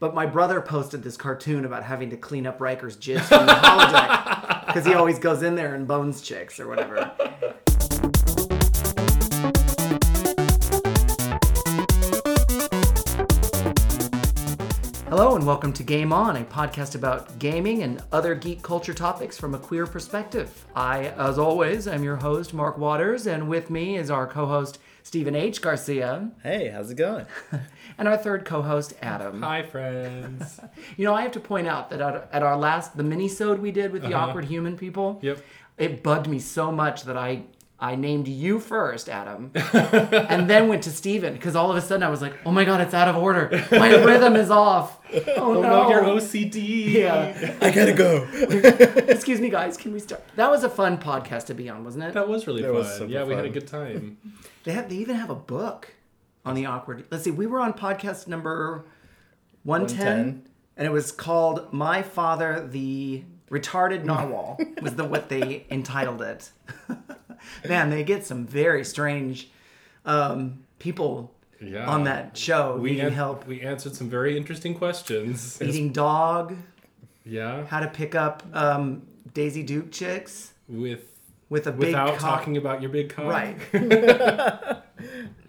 But my brother posted this cartoon about having to clean up Riker's jizz from the holodeck because he always goes in there and bones chicks or whatever. And welcome to Gayme On, a podcast about gaming and other geek culture topics from a queer perspective. I, as always, am your host, Mark Waters, and with me is our co host, Stephen H. Garcia, Hey, how's it going? and our third co host, Adam. Hi, friends. You know, I have to point out that at, at our last, the mini-sode we did with the uh-huh. awkward human people, Yep. it bugged me so much that I I named you first, Adam, and then went to Steven because all of a sudden I was like, oh my god, it's out of order. My rhythm is off. Oh, Oh no. no, your OCD. Yeah. I gotta go. Excuse me, guys. Can we start? That was a fun podcast to be on, wasn't it? That was really That fun. was super yeah, we had a good time. They have. They even have a book on the awkward. Let's see. We were on podcast number one ten, 110. and it was called "My Father, the Retarded Narwhal." was the what they entitled it. Man, they get some very strange um, people Yeah. on that show We needing an- help. We answered some very interesting questions. Eating dog, Yeah. how to pick up um, Daisy Duke chicks With with a big without talking about your big cock. Right.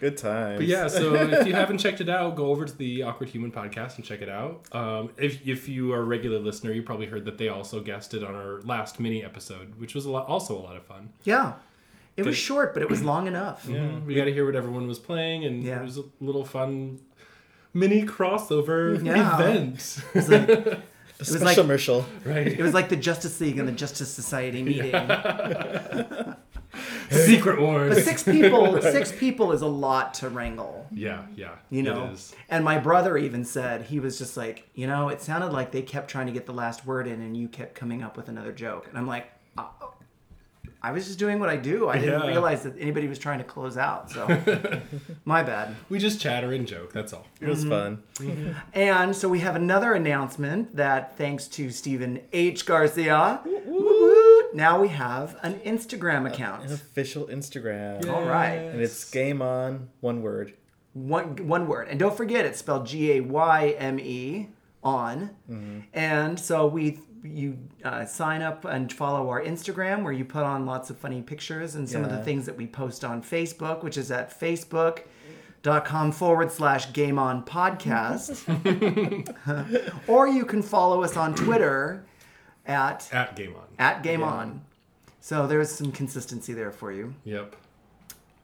Good times. But yeah, so if you haven't checked it out, go over to the Awkward Human podcast and check it out. Um, if, if you are a regular listener, you probably heard that they also guested on our last mini episode, which was a lot, also a lot of fun. Yeah. It was short, but it was long enough. Yeah, we got to hear what everyone was playing, and Yeah. it was a little fun mini crossover Yeah. event. It was like, a was special like- commercial. right. it was like the Justice League and the Justice Society meeting. Secret Wars. But six people, six people is a lot to wrangle, Yeah, yeah. you know. It is. And my brother even said he was just like, you know, it sounded like they kept trying to get the last word in, and you kept coming up with another joke. And I'm like, "Uh, I was just doing what I do. I didn't Yeah. realize that anybody was trying to close out. So, my bad. We just chatter and joke, that's all. It was fun. And so we have another announcement that thanks to Stephen H. Garcia, woo-woo, now we have an Instagram account. An official Instagram. All right. And it's game on, one word. One one word. And don't forget it's spelled G A Y M E on. And so we you uh, sign up and follow our Instagram where you put on lots of funny pictures and some of the things that we post on Facebook, which is at facebook.com forward slash game on podcast. or you can follow us on Twitter at At Game On. at game on. So there's some consistency there for you. Yep.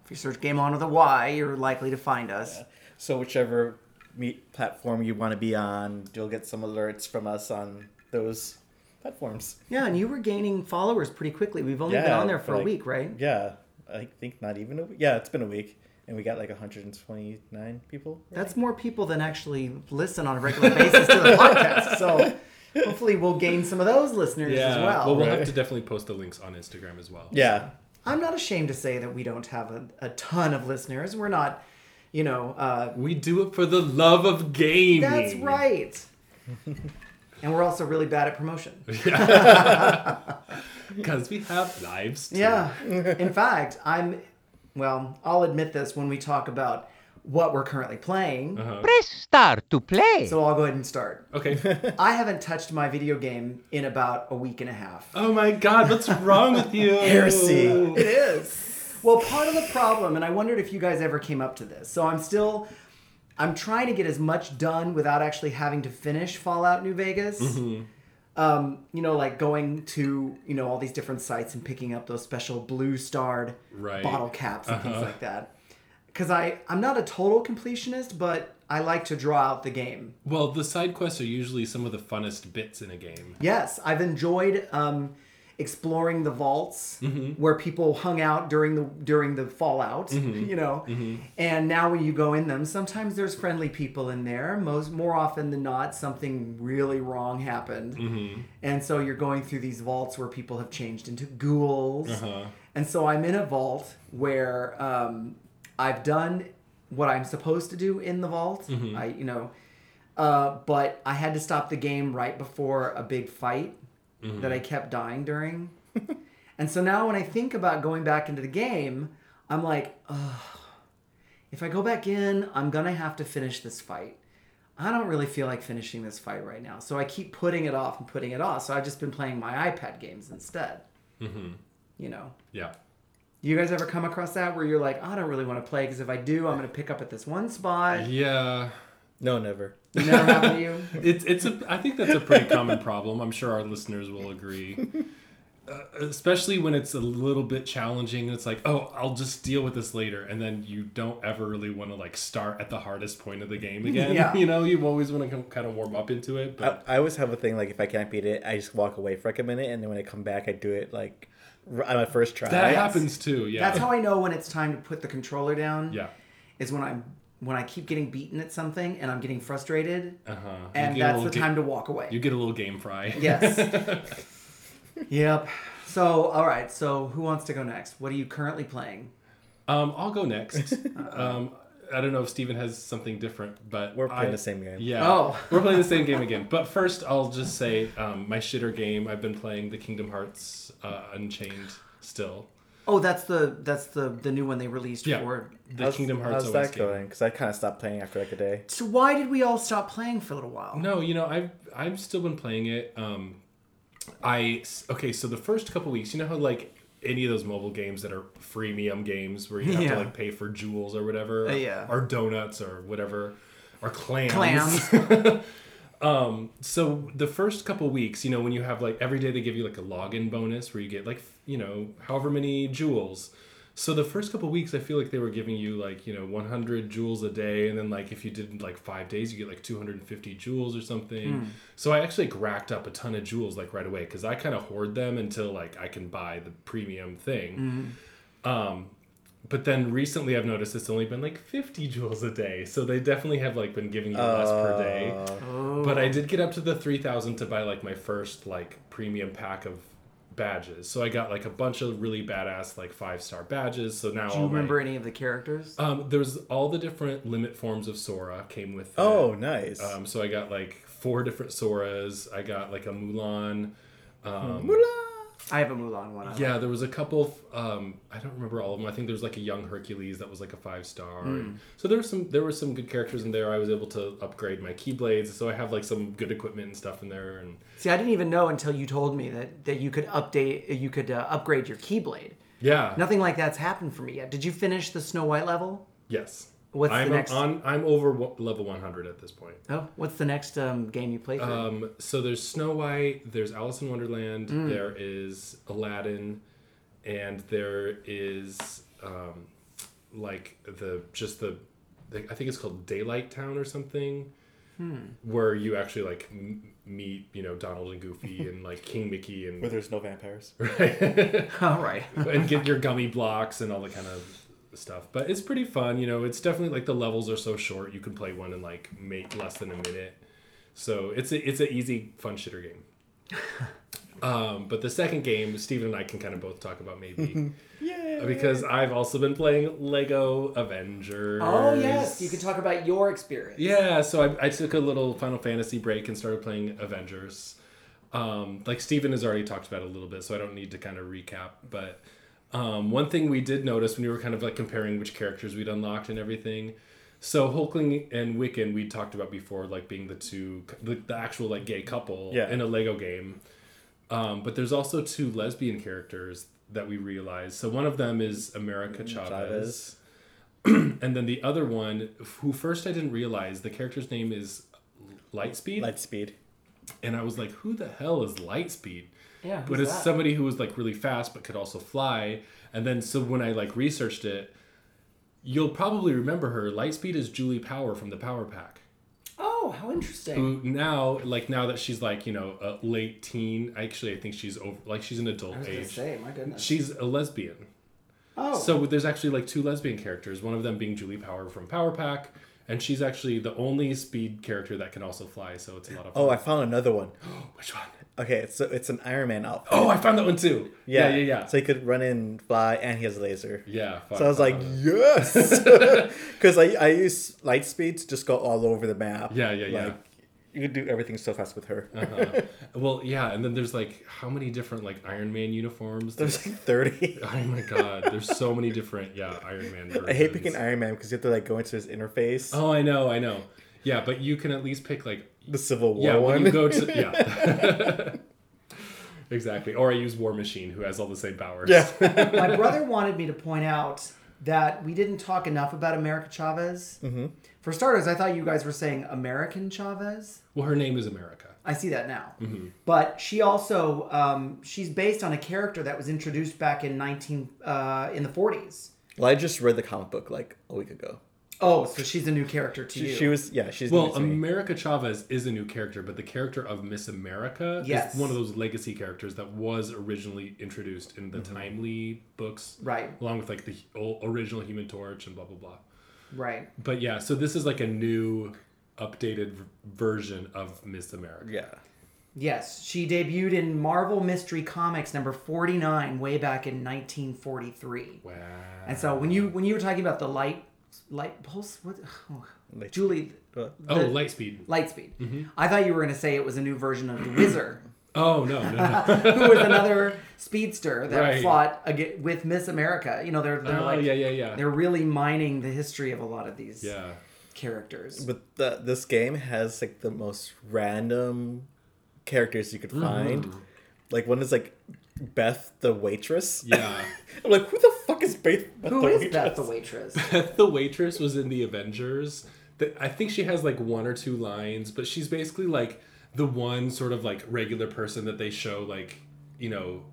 If you search game on with a Y, you're likely to find us. So whichever meet platform you want to be on, you'll get some alerts from us on those platforms. Yeah, and you were gaining followers pretty quickly. We've only been on there for a like- week, right? Yeah, I think not even a week. Yeah, it's been a week. And we got like 129 people. That's more people than actually listen on a regular basis to the podcast. So hopefully we'll gain some of those listeners Yeah. as well. Well, we'll Right. have to definitely post the links on Instagram as well. Yeah. I'm not ashamed to say that we don't have a, a ton of listeners. We're not, you know, uh, We do it for the love of gaming. that's right. and we're also really bad at promotion. Because we have lives. Too. Yeah. In fact, I'm, well, I'll admit this when we talk about what we're currently playing. Uh-huh. Press start to play. So I'll go ahead and start. Okay. I haven't touched my video game in about a week and a half. Oh my god, what's wrong with you? Heresy. It is. Well, part of the problem, and I wondered if you guys ever came up to this. So I'm still, I'm trying to get as much done without actually having to finish Fallout New Vegas. Mm-hmm. Um, you know, like going to you know all these different sites and picking up those special blue starred Right. bottle caps and things uh-huh. like that. Because I I'm not a total completionist, but I like to draw out the game. Well, the side quests are usually some of the funnest bits in a game. Yes, I've enjoyed um, exploring the vaults where people hung out during the during the fallout. You know, and now when you go in them, sometimes there's friendly people in there. Most more often than not, something really wrong happened, and so you're going through these vaults where people have changed into ghouls. Uh-huh. And so I'm in a vault where um, I've done what I'm supposed to do in the vault. I, you know, uh, but I had to stop the game right before a big fight that I kept dying during. and so now when I think about going back into the game, I'm like, if I go back in, I'm gonna have to finish this fight. I don't really feel like finishing this fight right now. So I keep putting it off and putting it off. So I've just been playing my iPad games instead. Mm-hmm. You know. Yeah. You guys ever come across that where you're like, I don't really want to play because if I do, I'm going to pick up at this one spot. Yeah. No, never. Never happened to you? It's it's a I think that's a pretty common problem. I'm sure our listeners will agree. Uh, especially when it's a little bit challenging and it's like, "Oh, I'll just deal with this later." And then you don't ever really want to like start at the hardest point of the game again. Yeah. You know, you always want to kind of warm up into it, but I, I always have a thing like if I can't beat it, I just walk away for like a minute, and then when I come back, I do it like r- on my first try. that happens too. Yeah. That's how I know when it's time to put the controller down. yeah. Is when I'm when I keep getting beaten at something and I'm getting frustrated, Uh-huh. and You get a that's the little time to walk away. You get a little game fry. Yes. yep. So, all right. So, who wants to go next? What are you currently playing? Um, I'll go next. um, I don't know if Steven has something different, but We're playing I- the same game. Yeah. Oh. we're playing the same game again. But first, I'll just say um, my shitter game. I've been playing the Kingdom Hearts uh, Unchained still. Oh, that's the that's the the new one they released Yeah. for. The How's, Kingdom Hearts how's OS that game. going? Because I kind of stopped playing after like a day. So why did we all stop playing for a little while? No, you know, I've I've still been playing it. Um, I okay, so the first couple weeks, you know how like any of those mobile games that are freemium games where you have Yeah. to like pay for jewels or whatever, Uh, yeah. or donuts or whatever, or clams. Clams. Um, so the first couple weeks, you know, when you have like every day they give you like a login bonus where you get like you know however many jewels. So the first couple weeks, I feel like they were giving you like you know 100 jewels a day, and then like if you did like five days, you get like 250 jewels or something. So I actually like, racked up a ton of jewels like right away because I kind of hoard them until like I can buy the premium thing. Um, but then recently I've noticed it's only been like 50 jewels a day. So they definitely have like been giving you less per day. Uh, But I did get up to the 3000 to buy like my first like premium pack of badges. So I got like a bunch of really badass like five star badges. So now Do you all my- remember any of the characters? um, there's all the different limit forms of Sora came with. that. Oh, nice. Um, so I got like four different Soras. I got like a Mulan. Um, I have a Mulan one. I yeah, there was a couple. Um, I don't remember all of them. I think there was like a young Hercules that was like a five star. And so there were some there were some good characters in there. I was able to upgrade my keyblades, so I have like some good equipment and stuff in there. And See, I didn't even know until you told me that that you could update, you could uh, upgrade your Keyblade. yeah, Nothing like that's happened for me yet. Did you finish the Snow White level? yes. What's the I'm next- on. I'm over one- level 100 at this point. Oh, what's the next um, game you play through? Um, so there's Snow White, there's Alice in Wonderland, Mm. there is Aladdin, and there is um, like the just the, the I think it's called Daylight Town or something, Hmm. where you actually like m- meet you know Donald and Goofy and like King Mickey and where there's no vampires. Right. all right. and get your gummy blocks and all the kind of stuff. But it's pretty fun, you know. It's definitely like the levels are so short. You can play one in like make less than a minute. So it's a it's an easy fun shitter game. um, but the second game, Steven and I can kind of both talk about maybe Yeah. because I've also been playing Lego Avengers. Oh yes, you can talk about your experience. Yeah, so I, I took a little Final Fantasy break and started playing Avengers. Um, like Steven has already talked about it a little bit, so I don't need to kind of recap. But um, one thing we did notice when we were kind of like comparing which characters we'd unlocked and everything. So Hulkling and Wiccan we talked about before, like being the two, the, the actual like gay couple Yeah. in a Lego game. Um, but there's also two lesbian characters that we realized. So one of them is America Chavez. Chavez. and then the other one, who first I didn't realize, the character's name is Lightspeed. Lightspeed. and I was like, who the hell is Lightspeed? Yeah. But who's it's that? somebody who was like really fast but could also fly. And then so when I like researched it, you'll probably remember her. Lightspeed is Julie Power from the Power Pack. Oh, how interesting. Who now, like now that she's like you know a late teen, actually I think she's over, like she's an adult I was gonna age. say, my goodness. She's a lesbian. oh, So there's actually like two lesbian characters. One of them being Julie Power from Power Pack, and she's actually the only speed character that can also fly. So it's a lot of oh, fun. Oh, I found another one. which one? Okay, so it's an Iron Man outfit. Oh, I found that one too. Yeah, yeah, yeah. So he could run in, fly, and he has a laser. yeah. fuck, So I was like, yes, because I I use light speed to just go all over the map. Yeah, yeah, yeah. Like, you could do everything so fast with her. Uh-huh. well, yeah, and then there's like how many different like Iron Man uniforms? There's like thirty. oh my god, there's so many different yeah Iron Man. Versions. I hate picking Iron Man because you have to like go into his interface. Oh, I know, I know. Yeah, but you can at least pick like The Civil War yeah when one. you go to yeah. exactly. Or I use War Machine, who has all the same powers. yeah. My brother wanted me to point out that we didn't talk enough about America Chavez. Mm-hmm. For starters, I thought you guys were saying American Chavez. Well, her name is America. I see that now. Mm-hmm. But she also um, she's based on a character that was introduced back in nineteen uh, in the forties. well, I just read the comic book like a week ago. Oh, so she's a new character to She, you. she was yeah. She's Well, new to me. America Chavez is a new character, but the character of Miss America Yes. is one of those legacy characters that was originally introduced in the mm-hmm. Timely books, Right. Along with like the o- original Human Torch and blah blah blah. right. But yeah, so this is like a new, updated v- version of Miss America. yeah. Yes, she debuted in Marvel Mystery Comics number forty nine way back in nineteen forty three. Wow. And so when you when you were talking about the light light pulse, what? Oh, Light- Julie, What? Oh, the- Lightspeed. Lightspeed. Mm-hmm. I thought you were going to say it was a new version of the Wizard, Oh no, no, no. who was another speedster that Right. fought aga with Miss America. You know, they're they're oh like yeah, yeah, yeah. they're really mining the history of a lot of these Yeah. characters. But the, this game has like the most random characters you could find. Like one is like Beth the waitress. Yeah. I'm like, who the fuck is Beth? Beth Who the is waitress? that? The waitress. Beth the waitress was in the Avengers. That I think she has like one or two lines, but she's basically like the one sort of like regular person that they show like, you know,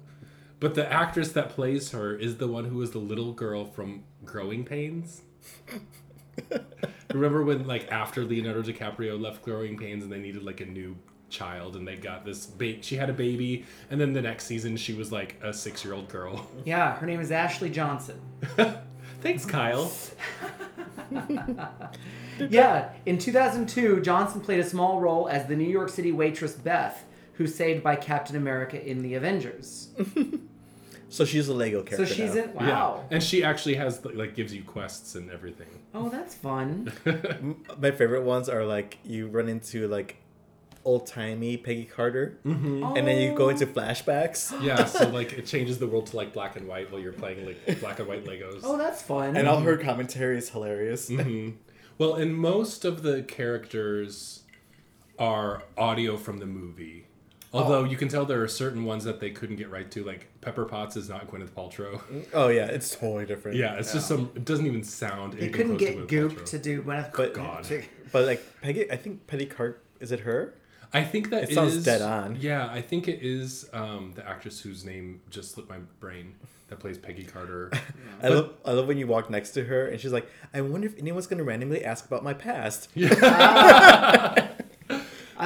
but the actress that plays her is the one who was the little girl from Growing Pains. Remember when like after Leonardo DiCaprio left Growing Pains and they needed like a new child and they got this ba- she had a baby and then the next season she was like a 6-year-old girl. Yeah, her name is Ashley Johnson. Thanks Kyle. Yeah, in 2002, Johnson played a small role as the New York City waitress Beth, who's saved by Captain America in the Avengers. So she's a Lego character. So character. she's now. in. Wow. Yeah. And she actually has like gives you quests and everything. Oh, that's fun. My favorite ones are like you run into like old timey Peggy Carter, mm-hmm. and then you go into flashbacks. Yeah, so like it changes the world to like black and white while you're playing like black and white Legos. Oh, that's fun. And all her mm-hmm. commentary is hilarious. Mm-hmm. Well, and most of the characters are audio from the movie. Although oh. you can tell there are certain ones that they couldn't get right to, like Pepper Potts is not Gwyneth Paltrow. Mm, oh yeah, it's totally different. Yeah, it's just some. It doesn't even sound. they couldn't close get to Goop Paltrow. to do Gwyneth. But- God. to- But like Peggy, I think Peggy Cart is it her? I think that It sounds dead on. Yeah, I think it is um, the actress whose name just slipped my brain that plays Peggy Carter. I love I love when you walk next to her and she's like, I wonder if anyone's gonna randomly ask about my past. I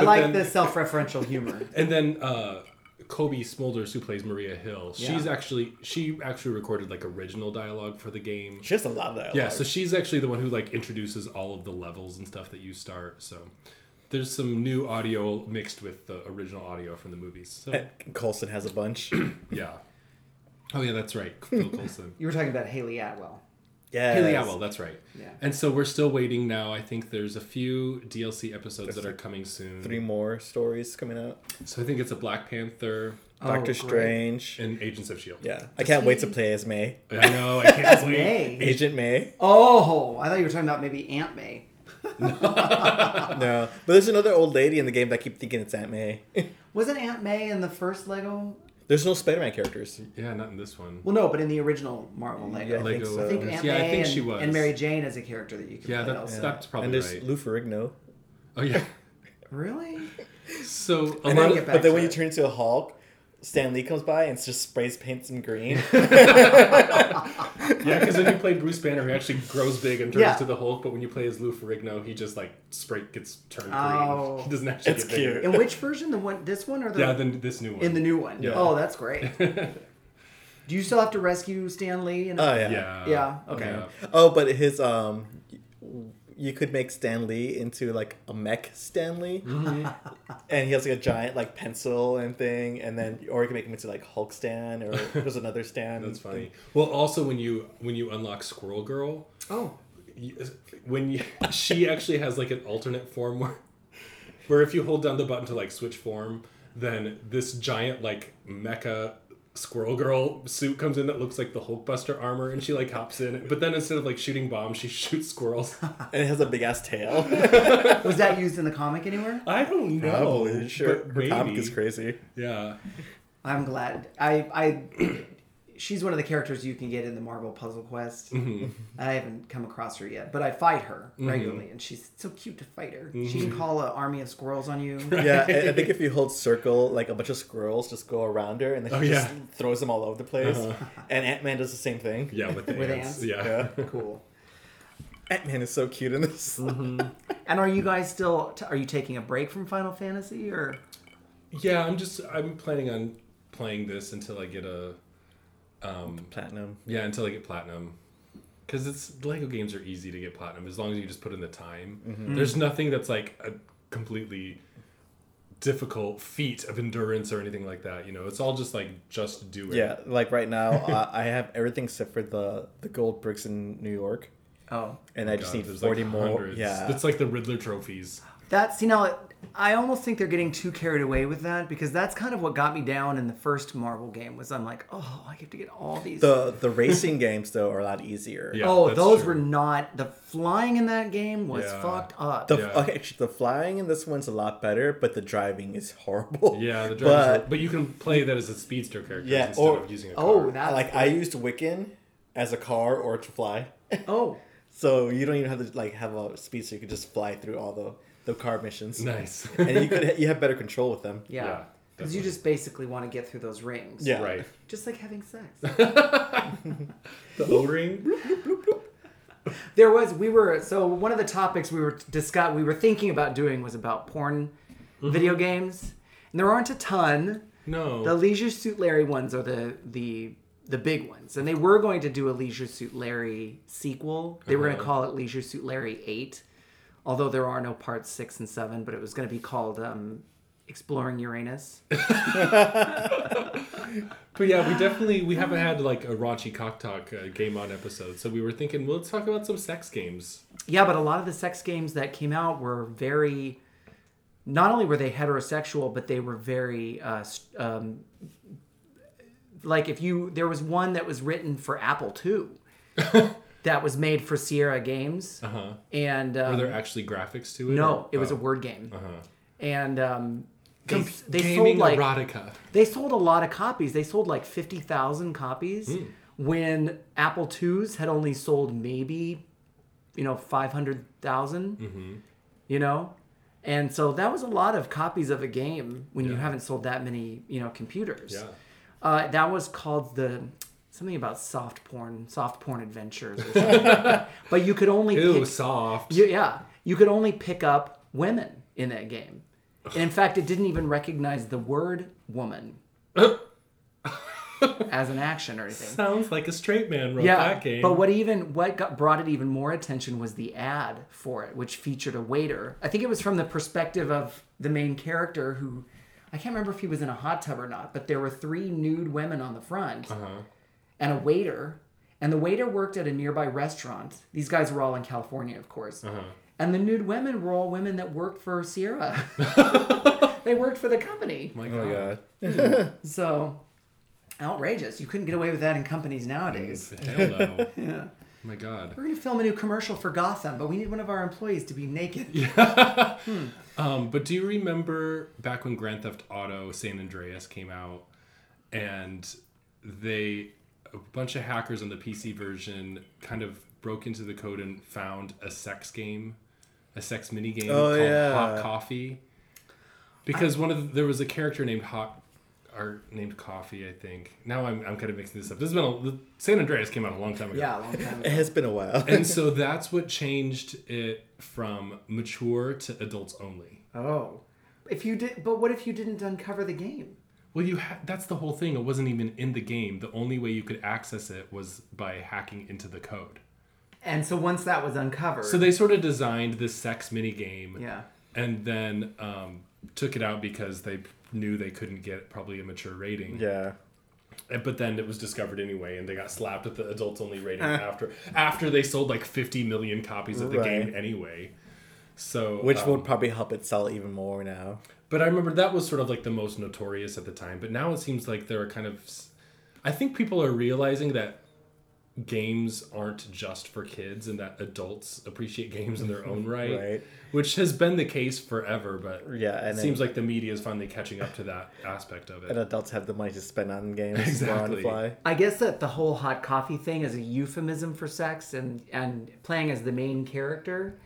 like then- the self-referential humor. And then uh, Cobie Smulders, who plays Maria Hill, she's Yeah. actually she actually recorded like original dialogue for the game. She has a lot of dialogue. Yeah, so she's actually the one who like introduces all of the levels and stuff that you start. So there's some new audio mixed with the original audio from the movies. So eh, And Coulson has a bunch. yeah. Oh yeah, that's right. Phil Coulson. You were talking about Hayley Atwell. Yeah. Hayley Atwell, that's right. Yeah. And so we're still waiting now. I think there's a few DLC episodes that are coming soon. Three more stories coming out. So I think it's a Black Panther Oh, Doctor great. Strange. and Agents of Shield. Yeah. I can't wait to play as May. I know. I can't wait. May. Agent May. Oh, I thought you were talking about maybe Aunt May. No. But there's another old lady in the game that I keep thinking it's Aunt May. Wasn't Aunt May in the first Lego? there's no Spider Man characters. Yeah, not in this one. Well, no, but in the original Marvel Lego. Yeah, I think Lego. so. I think Uh, Aunt yeah, May I think and, she was. and Mary Jane as a character that you can Yeah, play that- also. That's probably right. and there's right. Lou Ferrigno. Oh yeah. Really? So a And lot then, of, get back but then to when you turn into a Hulk, Stan Lee comes by and just sprays paints him green. yeah, because when you play Bruce Banner, he actually grows big and turns Yeah. into the Hulk. But when you play as Lou Ferrigno, he just like spray gets turned Oh. green. He doesn't actually It's get bigger. cute. In which version? The one, this one, or the Yeah, then this new one. in the new one? Yeah. Oh, that's great. Do you still have to rescue Stan Lee? And Oh yeah. yeah. Yeah, okay. Yeah. Oh, but his um, you could make Stan Lee into like a mech Stan Lee, and he has like a giant like pencil and thing, and then or you can make him into like Hulk Stan or there's another Stan. That's funny. Well, also when you when you unlock Squirrel Girl, Oh, you- when you, she actually has like an alternate form where where if you hold down the button to like switch form, then this giant like mecha Squirrel Girl suit comes in that looks like the Hulkbuster armor, and she like hops in. But then instead of like shooting bombs, she shoots squirrels. And it has a big ass tail. Was that used in the comic anywhere? I don't know. Probably. Sure. but Her comic is crazy. Yeah. I'm glad. I I she's one of the characters you can get in the Marvel Puzzle Quest. Mm-hmm. I haven't come across her yet, but I fight her regularly, and she's so cute to fight her. She Mm-hmm. can call an army of squirrels on you. Yeah, I, I think if you hold circle, like a bunch of squirrels just go around her, and then she Oh, just yeah. throws them all over the place. And Ant Man does the same thing. Yeah, with the With ants. ants? Yeah. Yeah. cool. Ant Man is so cute in this. Mm-hmm. And are you guys still? T- are you taking a break from Final Fantasy or? Yeah, I'm just I'm planning on playing this until I get a um Platinum. yeah, until I get platinum. Cuz it's Lego games are easy to get platinum as long as you just put in the time. Mm-hmm. There's nothing that's like a completely difficult feat of endurance or anything like that, you know. It's all just like just do it. Yeah, like right now, uh, I have everything except for the the gold bricks in New York, Oh, and I just God, need there's, forty like, more. Yeah, It's like the Riddler trophies. That's you know. I almost think they're getting too carried away with that because that's kind of what got me down in the first Marvel game. Was I'm like, oh, I have to get all these. the the racing games though are a lot easier. Yeah. oh, those true. were not the flying in that game was Yeah. fucked up. The Yeah. okay, actually, the flying in this one's a lot better, but the driving is horrible. Yeah, the driving. But but, but you can play that as a speedster character Yeah, instead or- of using a oh, car. that's like I used Wiccan as a car or to fly, oh, so you don't even have to like have a speedster. you can just fly through all the the car missions, Nice. and you could you have better control with them. yeah. Yeah, Because you just basically want to get through those rings. Yeah. right. Just like having sex. The O ring. there was we were so one of the topics we were discuss we were thinking about doing was about porn Mm-hmm. video games. And there aren't a ton. No. The Leisure Suit Larry ones are the the the big ones. And they were going to do a Leisure Suit Larry sequel. They were going to Uh-huh. call it Leisure Suit Larry 8. Although there are no parts 6 and 7, but it was going to be called um, Exploring Uranus. But yeah, we definitely we haven't had like a raunchy cock talk uh, game on episode, so we were thinking, well, let's talk about some sex games. Yeah, but a lot of the sex games that came out were very. Not only were they heterosexual, but they were very. Uh, um, like if you, there was one that was written for Apple II, that was made for Sierra Games, Uh huh. and um, Are there actually graphics to it? no, or- it was oh. a word game, Uh-huh. and um, they, Com- they sold like erotica. they sold a lot of copies. They sold like fifty thousand copies Hmm. when Apple IIs had only sold maybe, you know, five hundred Mm-hmm. You know, and so that was a lot of copies of a game when you haven't sold that many, you know, computers. Yeah. Uh, that was called the something about soft porn, soft porn adventures, or something like that. But you could only Ew, pick, soft. you, yeah, you could only pick up women in that game. And in fact, it didn't even recognize the word woman as an action or anything. Sounds like a straight man wrote Yeah, that game. but what even what got brought it even more attention was the ad for it, which featured a waiter. I think it was from the perspective of the main character who. I can't remember if he was in a hot tub or not, but there were three nude women on the front Uh-huh. And a waiter. And the waiter worked at a nearby restaurant. These guys were all in California, of course. Uh-huh. And the nude women were all women that worked for Sierra. they worked for the company. My Oh God. my god. So outrageous. You couldn't get away with that in companies nowadays. Hell no. Yeah. My God. We're going to film a new commercial for Gotham, but we need one of our employees to be naked. Um, but do you remember back when Grand Theft Auto San Andreas came out and they a bunch of hackers on the PC version kind of broke into the code and found a sex game, a sex mini game Oh, called yeah. Hot Coffee. Because one of the, there was a character named Hot or named Coffee, I think. Now I'm, I'm kind of mixing this up. This has been a, San Andreas came out a long time ago. Yeah, a long time ago. It has been a while. And so that's what changed it from mature to adults only. Oh. If you did, but what if you didn't uncover the game? Well, you ha- that's the whole thing. It wasn't even in the game. The only way you could access it was by hacking into the code. And so once that was uncovered, So they sort of designed this sex mini game, yeah. and then um, took it out because they knew they couldn't get probably a mature rating. yeah. And- But then it was discovered anyway, and they got slapped with the adults only rating after after they sold like 50 million copies of the Right. game anyway. So Which um, would probably help it sell even more now. But I remember that was sort of like the most notorious at the time. But now it seems like there are kind of I think people are realizing that games aren't just for kids and that adults appreciate games in their own right, Right. which has been the case forever. But Yeah, it seems like the media is finally catching up to that aspect of it. And adults have the money to spend on games while on Exactly. fly. I guess that the whole hot coffee thing is a euphemism for sex, and and playing as the main character,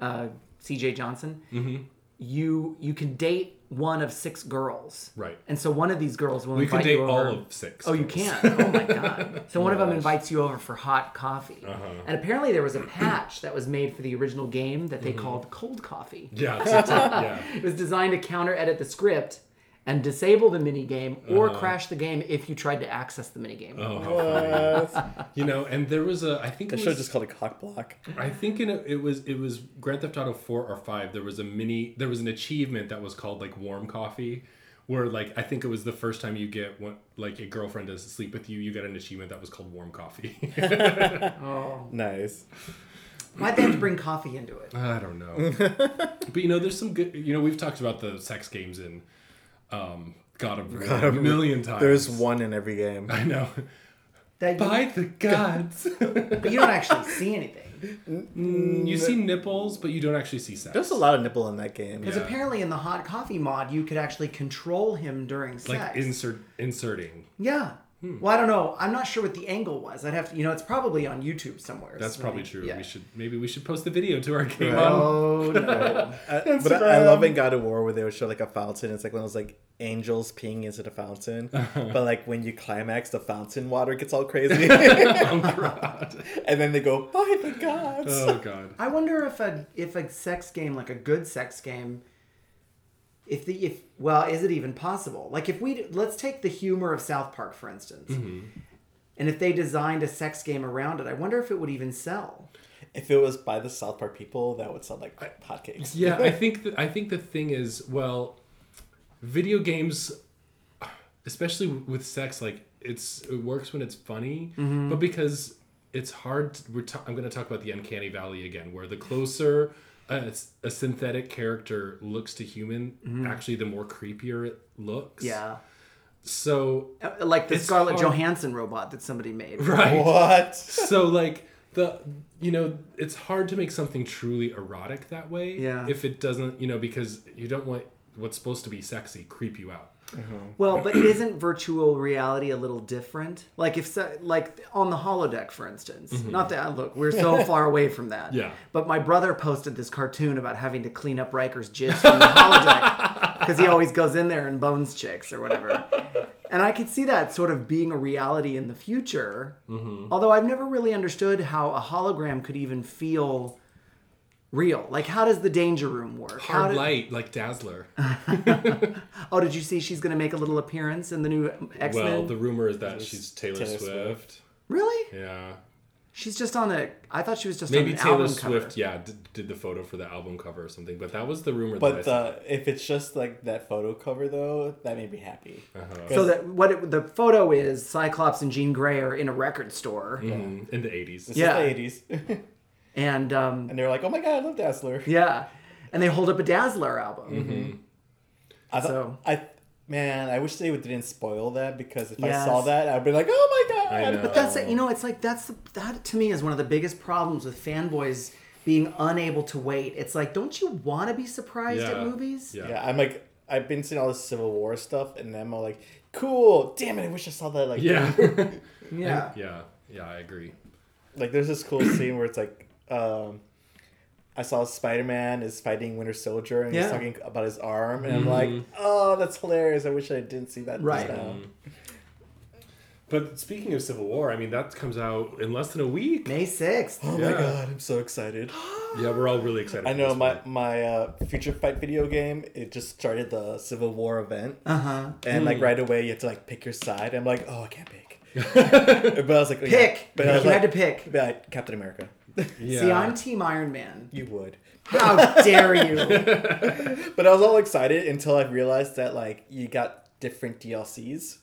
uh, C.J. Johnson, Mm-hmm. you you can date one of six girls, Right. And so one of these girls will we invite can date you all of six. Oh, you girls. can! Oh my god! So one of them invites you over for hot coffee, Uh-huh. and apparently there was a patch that was made for the original game that Mm-hmm. they called cold coffee. Yeah, it's, it's yeah. It was designed to counter edit the script and disable the minigame or Uh-huh. crash the game if you tried to access the minigame. Oh, how you know, and there was a. I think They it should have just called it cock block. I think in a, it was it was Grand Theft Auto four or five. There was a mini. There was an achievement that was called like warm coffee, where like I think it was the first time you get one like a girlfriend to sleep with you. You get an achievement that was called warm coffee. Oh. Nice. Why'd they have to bring coffee into it? I don't know, but you know, there's some good. You know, we've talked about the sex games in um, God of War a million times. There's one in every game. I know. That you, By the gods. but you don't actually see anything. you see nipples, but you don't actually see sex. There's a lot of nipple in that game. Because Yeah. apparently in the hot coffee mod, you could actually control him during sex. like insert inserting. yeah. Hmm. Well, I don't know. I'm not sure what the angle was. I'd have to, you know, it's probably on YouTube somewhere. That's so probably maybe- true. yeah. We should maybe we should post the video to our game. Oh no! I- but I, I love in God of War where they would show like a fountain. It's like one of those like angels peeing into the fountain. but like when you climax, the fountain water gets all crazy. oh god! and then they go, by the gods. Oh god. I wonder if a if a sex game like a good sex game, if the if well, is it even possible? Like if we let's take the humor of South Park for instance, Mm-hmm. and if they designed a sex game around it, I wonder if it would even sell. If it was by the South Park people, that would sound like hotcakes. Yeah, I think th- I think the thing is, well, video games, especially with sex, like it's it works when it's funny, but because it's hard. To, we're ta- I'm going to talk about the uncanny valley again, where the closer a, a synthetic character looks to human, actually, the more creepier it looks. Yeah, So Uh, like the It's Scarlett hard. Johansson robot that somebody made. right. What? so like the you know it's hard to make something truly erotic that way Yeah. if it doesn't you know because you don't want what's supposed to be sexy creep you out Well, but isn't virtual reality a little different? Like if so, like on the holodeck, for instance. Not that look, we're so far away from that. Mm-hmm. Yeah. But my brother posted this cartoon about having to clean up Riker's jizz from the holodeck because he always goes in there and bones chicks or whatever. And I could see that sort of being a reality in the future. Mm-hmm. Although I've never really understood how a hologram could even feel real. Like, how does the danger room work? Hard did- light like dazzler Oh, did you see she's going to make a little appearance in the new X Men? well the rumor is that she's taylor, Taylor swift. Swift. Really? yeah She's just on a. I thought she was just maybe on an taylor album swift cover. yeah did, did the photo for the album cover or something but that was the rumor that But I uh, if it's just like that photo cover, though, that made me happy. Uh-huh. So that what it, the photo is, Cyclops and Jean Grey are in a record store, Mhm, in the 80s Yeah. the 80s. and um, and they're like, oh my god, I love Dazzler. yeah, and they hold up a Dazzler album. Mm-hmm. I thought, So- I, man, I wish they didn't spoil that because if Yes. I saw that, I'd be like, oh my god. But that's it. You know, it's like that's the, that to me is one of the biggest problems with fanboys being unable to wait. It's like, don't you want to be surprised Yeah. at movies? yeah Yeah, I'm like, I've been seeing all this Civil War stuff, and I'm all like, cool. Damn it, I wish I saw that. Like, yeah Yeah. yeah yeah i agree like there's this cool scene where it's like, um, I saw Spider Man is fighting Winter Soldier, and Yeah. he's talking about his arm, and I'm like, oh, that's hilarious. I wish I didn't see that. Right. now. but speaking of civil war i mean that comes out in less than a week May sixth. Oh Yeah. my god, I'm so excited. yeah we're all really excited I know my one. my uh, future fight video game. It just started the Civil War event, Uh huh. and Hmm. like right away you have to like pick your side. I'm like, oh, I can't pick. but I was like, oh, yeah. Pick. But I was you like, had to pick. But Captain America. Yeah. See, I'm Team Iron Man. you would. How dare you? But I was all excited until I realized that like you got different DLCs.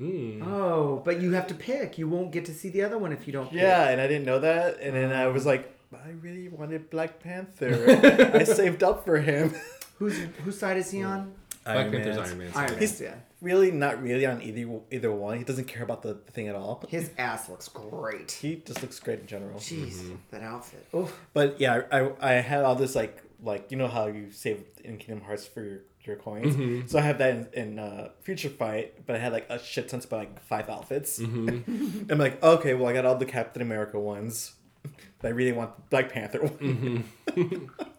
Mm. Oh, but you have to pick. You won't get to see the other one if you don't. pick. Yeah, and I didn't know that, and then I was like, I really wanted Black Panther. I saved up for him. Who's whose side is he on? Black Panther's Iron Man. Iron. Man. He's- Yeah. Really not really on either either one. He doesn't care about the, the thing at all. His ass looks great. He just looks great in general. Jeez, mm-hmm. that outfit. Oof. But yeah, I, I had all this like like you know how you save in Kingdom Hearts for your, your coins. Mm-hmm. So I have that in, in uh, Future Fight, but I had like a shit ton, but like five outfits. Mm-hmm. I'm like, okay, well I got all the Captain America ones. But I really want the Black Panther one.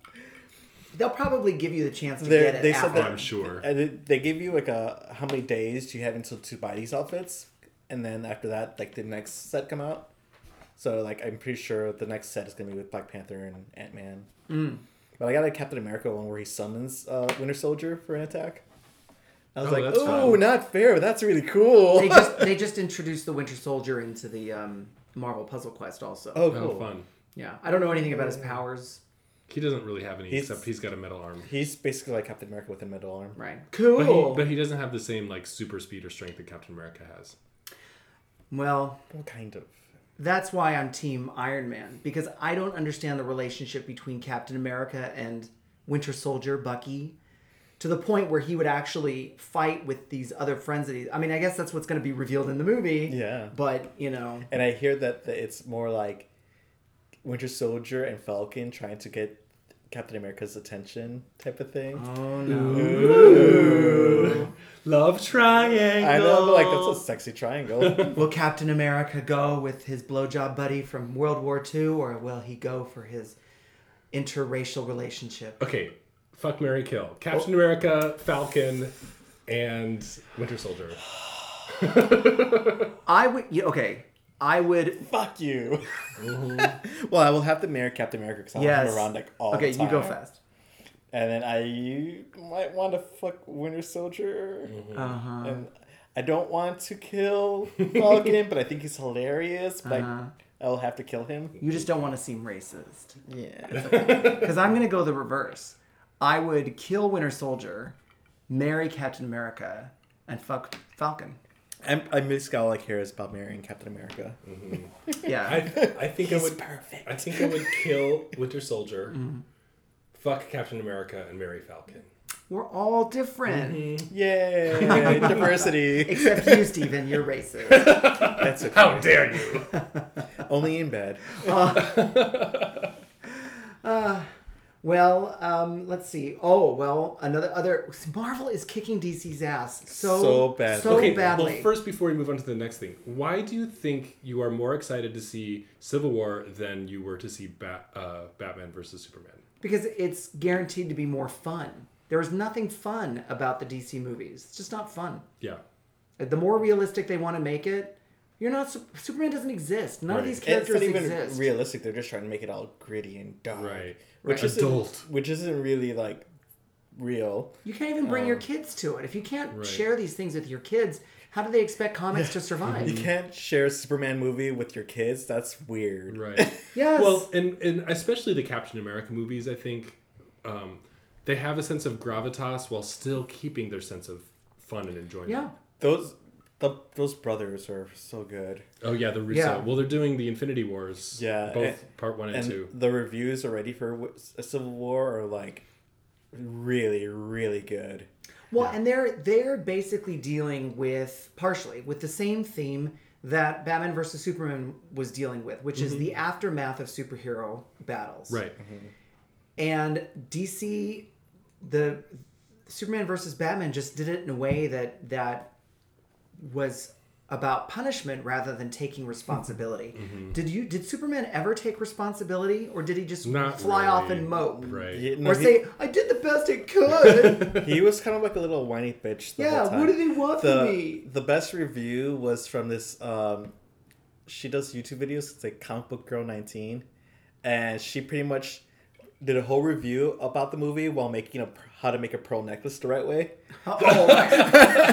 They'll probably give you the chance to They're- get it they said after. that- I'm sure. And they give you like a how many days do you have until to buy these outfits, and then after that, like the next set come out. So like I'm pretty sure the next set is gonna be with Black Panther and Ant Man. Mm. But I got a Captain America one where he summons uh, Winter Soldier for an attack. I was Oh, like, that's oh, fun. not fair. But that's really cool. they just they just introduced the Winter Soldier into the um, Marvel Puzzle Quest also. oh, Oh, cool. fun. Yeah, I don't know anything about his powers. He doesn't really have any, He's- except he's got a metal arm. He's basically like Captain America with a metal arm. Right. But he, Cool. but he doesn't have the same like super speed or strength that Captain America has. well, Well, kind of. that's why I'm Team Iron Man because I don't understand the relationship between Captain America and Winter Soldier, Bucky, to the point where he would actually fight with these other friends that he. I mean, I guess that's what's going to be revealed in the movie. Yeah. But you know, And I hear that that it's more like Winter Soldier and Falcon trying to get Captain America's attention type of thing. oh no. Love triangle. I know, but like that's a sexy triangle. Will Captain America go with his blowjob buddy from World War II, or will he go for his interracial relationship? Okay, fuck Mary Kill. Oh. Captain America, Falcon, and Winter Soldier. I would. yeah, Okay, I would. Fuck you. well, I will have to marry Captain America because I want Yes. around like all Okay, the time. you go fast. And then I might want to fuck Winter Soldier. Uh huh. And I don't want to kill Falcon, but I think he's hilarious. But Uh-huh. I, I'll have to kill him. You just don't want to seem racist. Yeah. Because I'm going to go the reverse. I would kill Winter Soldier, marry Captain America, and fuck Falcon. I'm, I'm basically all I care is about marrying Captain America. Mm-hmm. Yeah. I, I think I would. perfect. I think I would kill Winter Soldier, Mm-hmm. fuck Captain America, and marry Falcon. We're all different. Mm-hmm. Yay! Diversity. Except you, Steven. You're racist. That's okay. How dare you? Only in bed. Uh, uh, Well, um, let's see. Oh, well, another other Marvel is kicking DC's ass so So badly. so okay, badly. well, first, before we move on to the next thing, why do you think you are more excited to see Civil War than you were to see Bat, uh, Batman versus Superman? because it's guaranteed to be more fun. There is nothing fun about the DC movies. It's just not fun. Yeah. The more realistic they want to make it, you're not. Superman doesn't exist. None of Right. these It's characters not even exist. realistic. They're just trying to make it all gritty and dark. Right. Which Right. isn't, Adult. Which isn't really like real. You can't even bring your kids to it. If you can't Um, Right. share these things with your kids, how do they expect comics to survive? You can't share a Superman movie with your kids. That's weird. Right. Yes. Well, and, and especially the Captain America movies, I think um, they have a sense of gravitas while still keeping their sense of fun and enjoyment. yeah. Those the those brothers are so good. Oh yeah, the Russo. Yeah. Well, they're doing the Infinity Wars. Yeah, Both and- part one and, And two. the reviews already for w- a Civil War are like really really good. Well, and they're they're basically dealing with partially with the same theme that Batman versus Superman was dealing with, which is mm-hmm. the aftermath of superhero battles. Right. Mm-hmm. And DC, the Superman versus Batman just did it in a way that that was about punishment rather than taking responsibility. Did you did Superman ever take responsibility, or did he just Not fly off and mope? Right. Yeah, no, Or he, say, I did the best I could. he was kind of like a little whiny bitch. The yeah, whole time. what did he want the, from me? The best review was from this. Um, she does YouTube videos. It's like Comic Book Girl 19, and she pretty much did a whole review about the movie while making a how to make a pearl necklace the right way. Oh,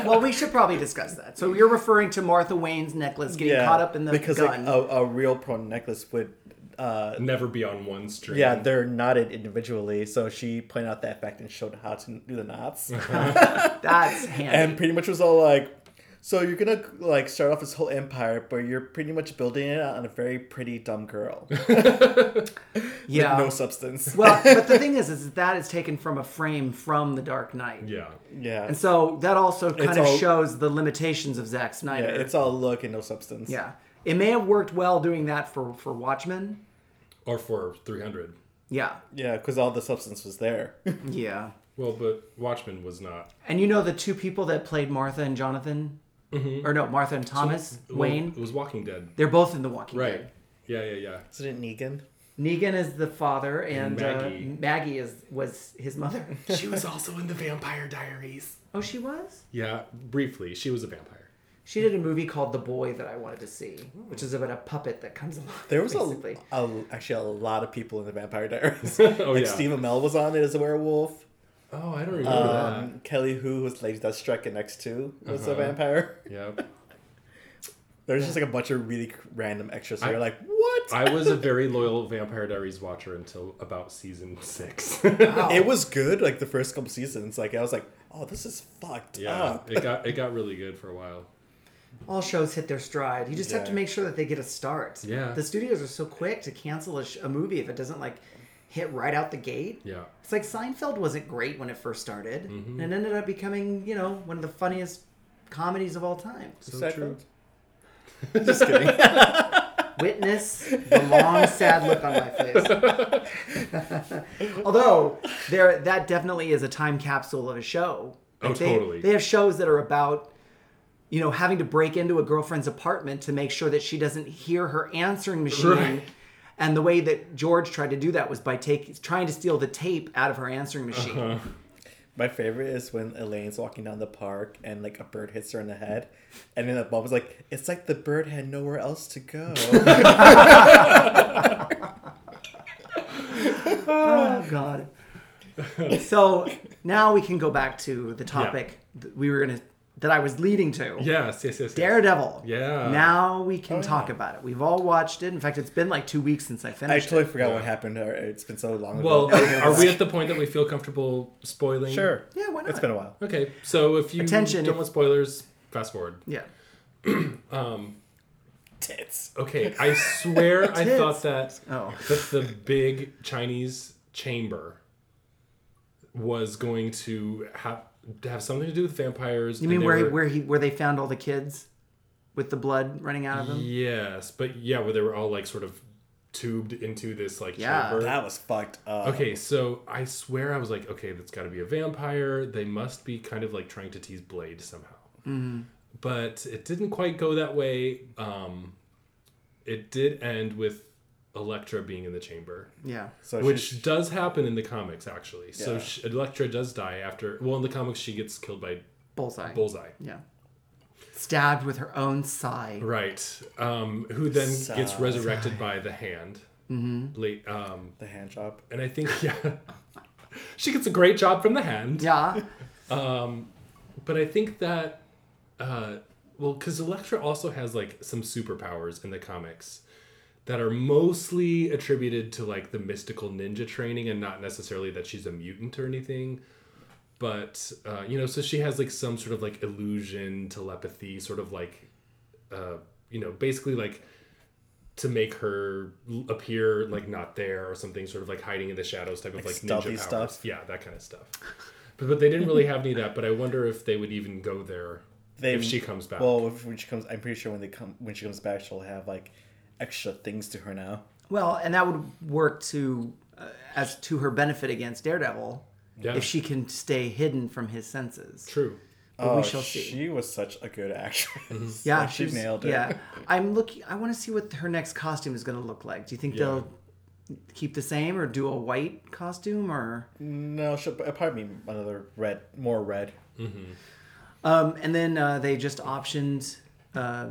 well, we should probably discuss that. So you're referring to Martha Wayne's necklace getting caught up in the because gun. like a, a real pearl necklace would. Uh, Never be on one string. yeah, they're knotted individually, so she pointed out that fact and showed how to do the knots, That's handy. and pretty much was all like, So you're gonna like start off this whole empire, but you're pretty much building it on a very pretty dumb girl. Yeah. With no substance. well, but the thing is, is that is taken from a frame from The Dark Knight. Yeah. yeah. And so that also kind It's of all- shows the limitations of Zack yeah, Snyder. it's all look and no substance. Yeah. It may have worked well doing that for for Watchmen. Or for 300. Yeah. Yeah, because all the substance was there. Yeah. Well, but Watchmen was not. And you know the two people that played Martha and Jonathan? Or no, Martha and Thomas Well, Wayne? It was Walking Dead. They're both in The Walking Right. Dead. Right. Yeah, yeah, yeah. Isn't it Negan? Negan is the father and Maggie. Uh, Maggie is was his mother. She was also in the Vampire Diaries. oh, she was? Yeah, briefly. She was a vampire. She did a movie called The Boy that I wanted to see, which is about a puppet that comes along. There was a, a actually a lot of people in the Vampire Diaries. Oh, like yeah. Steve Amell was on it as a werewolf. Oh, I don't remember Um, Kelly Hu was Lady Deathstrike and next two was a Uh-huh. vampire. that. Yeah. There's just like a bunch of really random extras. So I- you're like, what? I was a very loyal Vampire Diaries watcher until about season six. It was good, like the first couple seasons. Like I was like, oh, this is fucked yeah, up. it got it got really good for a while. All shows hit their stride. You just have to make sure that they get a start. Yeah. The studios are so quick to cancel a, sh- a movie if it doesn't like hit right out the gate. Yeah. It's like Seinfeld wasn't great when it first started, Mm-hmm. and it ended up becoming, you know, one of the funniest comedies of all time. So Sad true. Just kidding. Witness the long, sad look on my face. Although there, that definitely is a time capsule of a show. Oh, they, totally. They have shows that are about, you know, having to break into a girlfriend's apartment to make sure that she doesn't hear her answering machine. Right. And the way that George tried to do that was by take, trying to steal the tape out of her answering machine. Uh-huh. My favorite is when Elaine's walking down the park and like a bird hits her in the head, and then the mom was like, "It's like the bird had nowhere else to go." Oh God. so now we can go back to the topic that we were gonna that I was leading to. Yes, yes, yes. yes. Daredevil. Yeah. Now we can Oh, talk yeah. about it. We've all watched it. In fact, it's been like two weeks since I finished. I totally it. forgot what happened. It's been so long. Well, ago. are we at the point that we feel comfortable spoiling? sure. Yeah, why not? It's been a while. Okay, so if you Attention, don't if- want spoilers, fast forward. Yeah. um, Tits. Okay, I swear I thought that Oh. that the big Chinese chamber was going to have to have something to do with vampires. You mean they where he, were- where he where they found all the kids with the blood running out of them? Yes, but yeah, where they were all like sort of tubed into this like Yeah. chamber. That was fucked up. Okay, so I swear I was like, okay, that's got to be a vampire. They must be kind of like trying to tease Blade somehow. Mm-hmm. But it didn't quite go that way. Um, it did end with Elektra being in the chamber, Yeah. So which she's- does happen in the comics actually. So Yeah. sh Elektra does die after. Well, in the comics, she gets killed by Bullseye. Bullseye. Yeah. Stabbed with her own side. Right. Um, who then gets Sigh. resurrected by the hand. Mm-hmm. Late. Um, the hand job. and I think yeah, she gets a great job from the hand. Yeah. But I think that, uh, well, because Elektra also has like some superpowers in the comics that are mostly attributed to like the mystical ninja training and not necessarily that she's a mutant or anything. But, uh, you know, so she has like some sort of like illusion, telepathy, sort of like, uh, you know, basically like to make her appear like not there or something, sort of like hiding in the shadows type of like, ninja powers. stuff? Yeah, that kind of stuff. But, but they didn't really have any of that. But I wonder if they would even go there They, if she comes back. Well, if, when she comes, I'm pretty sure when they come, when she comes back, she'll have like extra things to her now. Well, and that would work to uh, as to her benefit against Daredevil Yeah. if she can stay hidden from his senses. True. But we shall see. Oh, She was such a good actress. Yeah, Like, she she's- nailed it. Yeah, I'm looking. I want to see what her next costume is going to look like. Do you think Yeah. they'll keep the same or do a white costume or? No, she'll probably be another red, more red. Um, and then uh, they just optioned uh,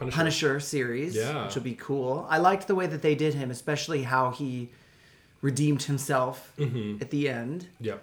Punisher. Punisher series, Yeah. which will be cool. I liked the way that they did him, especially how he redeemed himself Mm-hmm. at the end. Yep.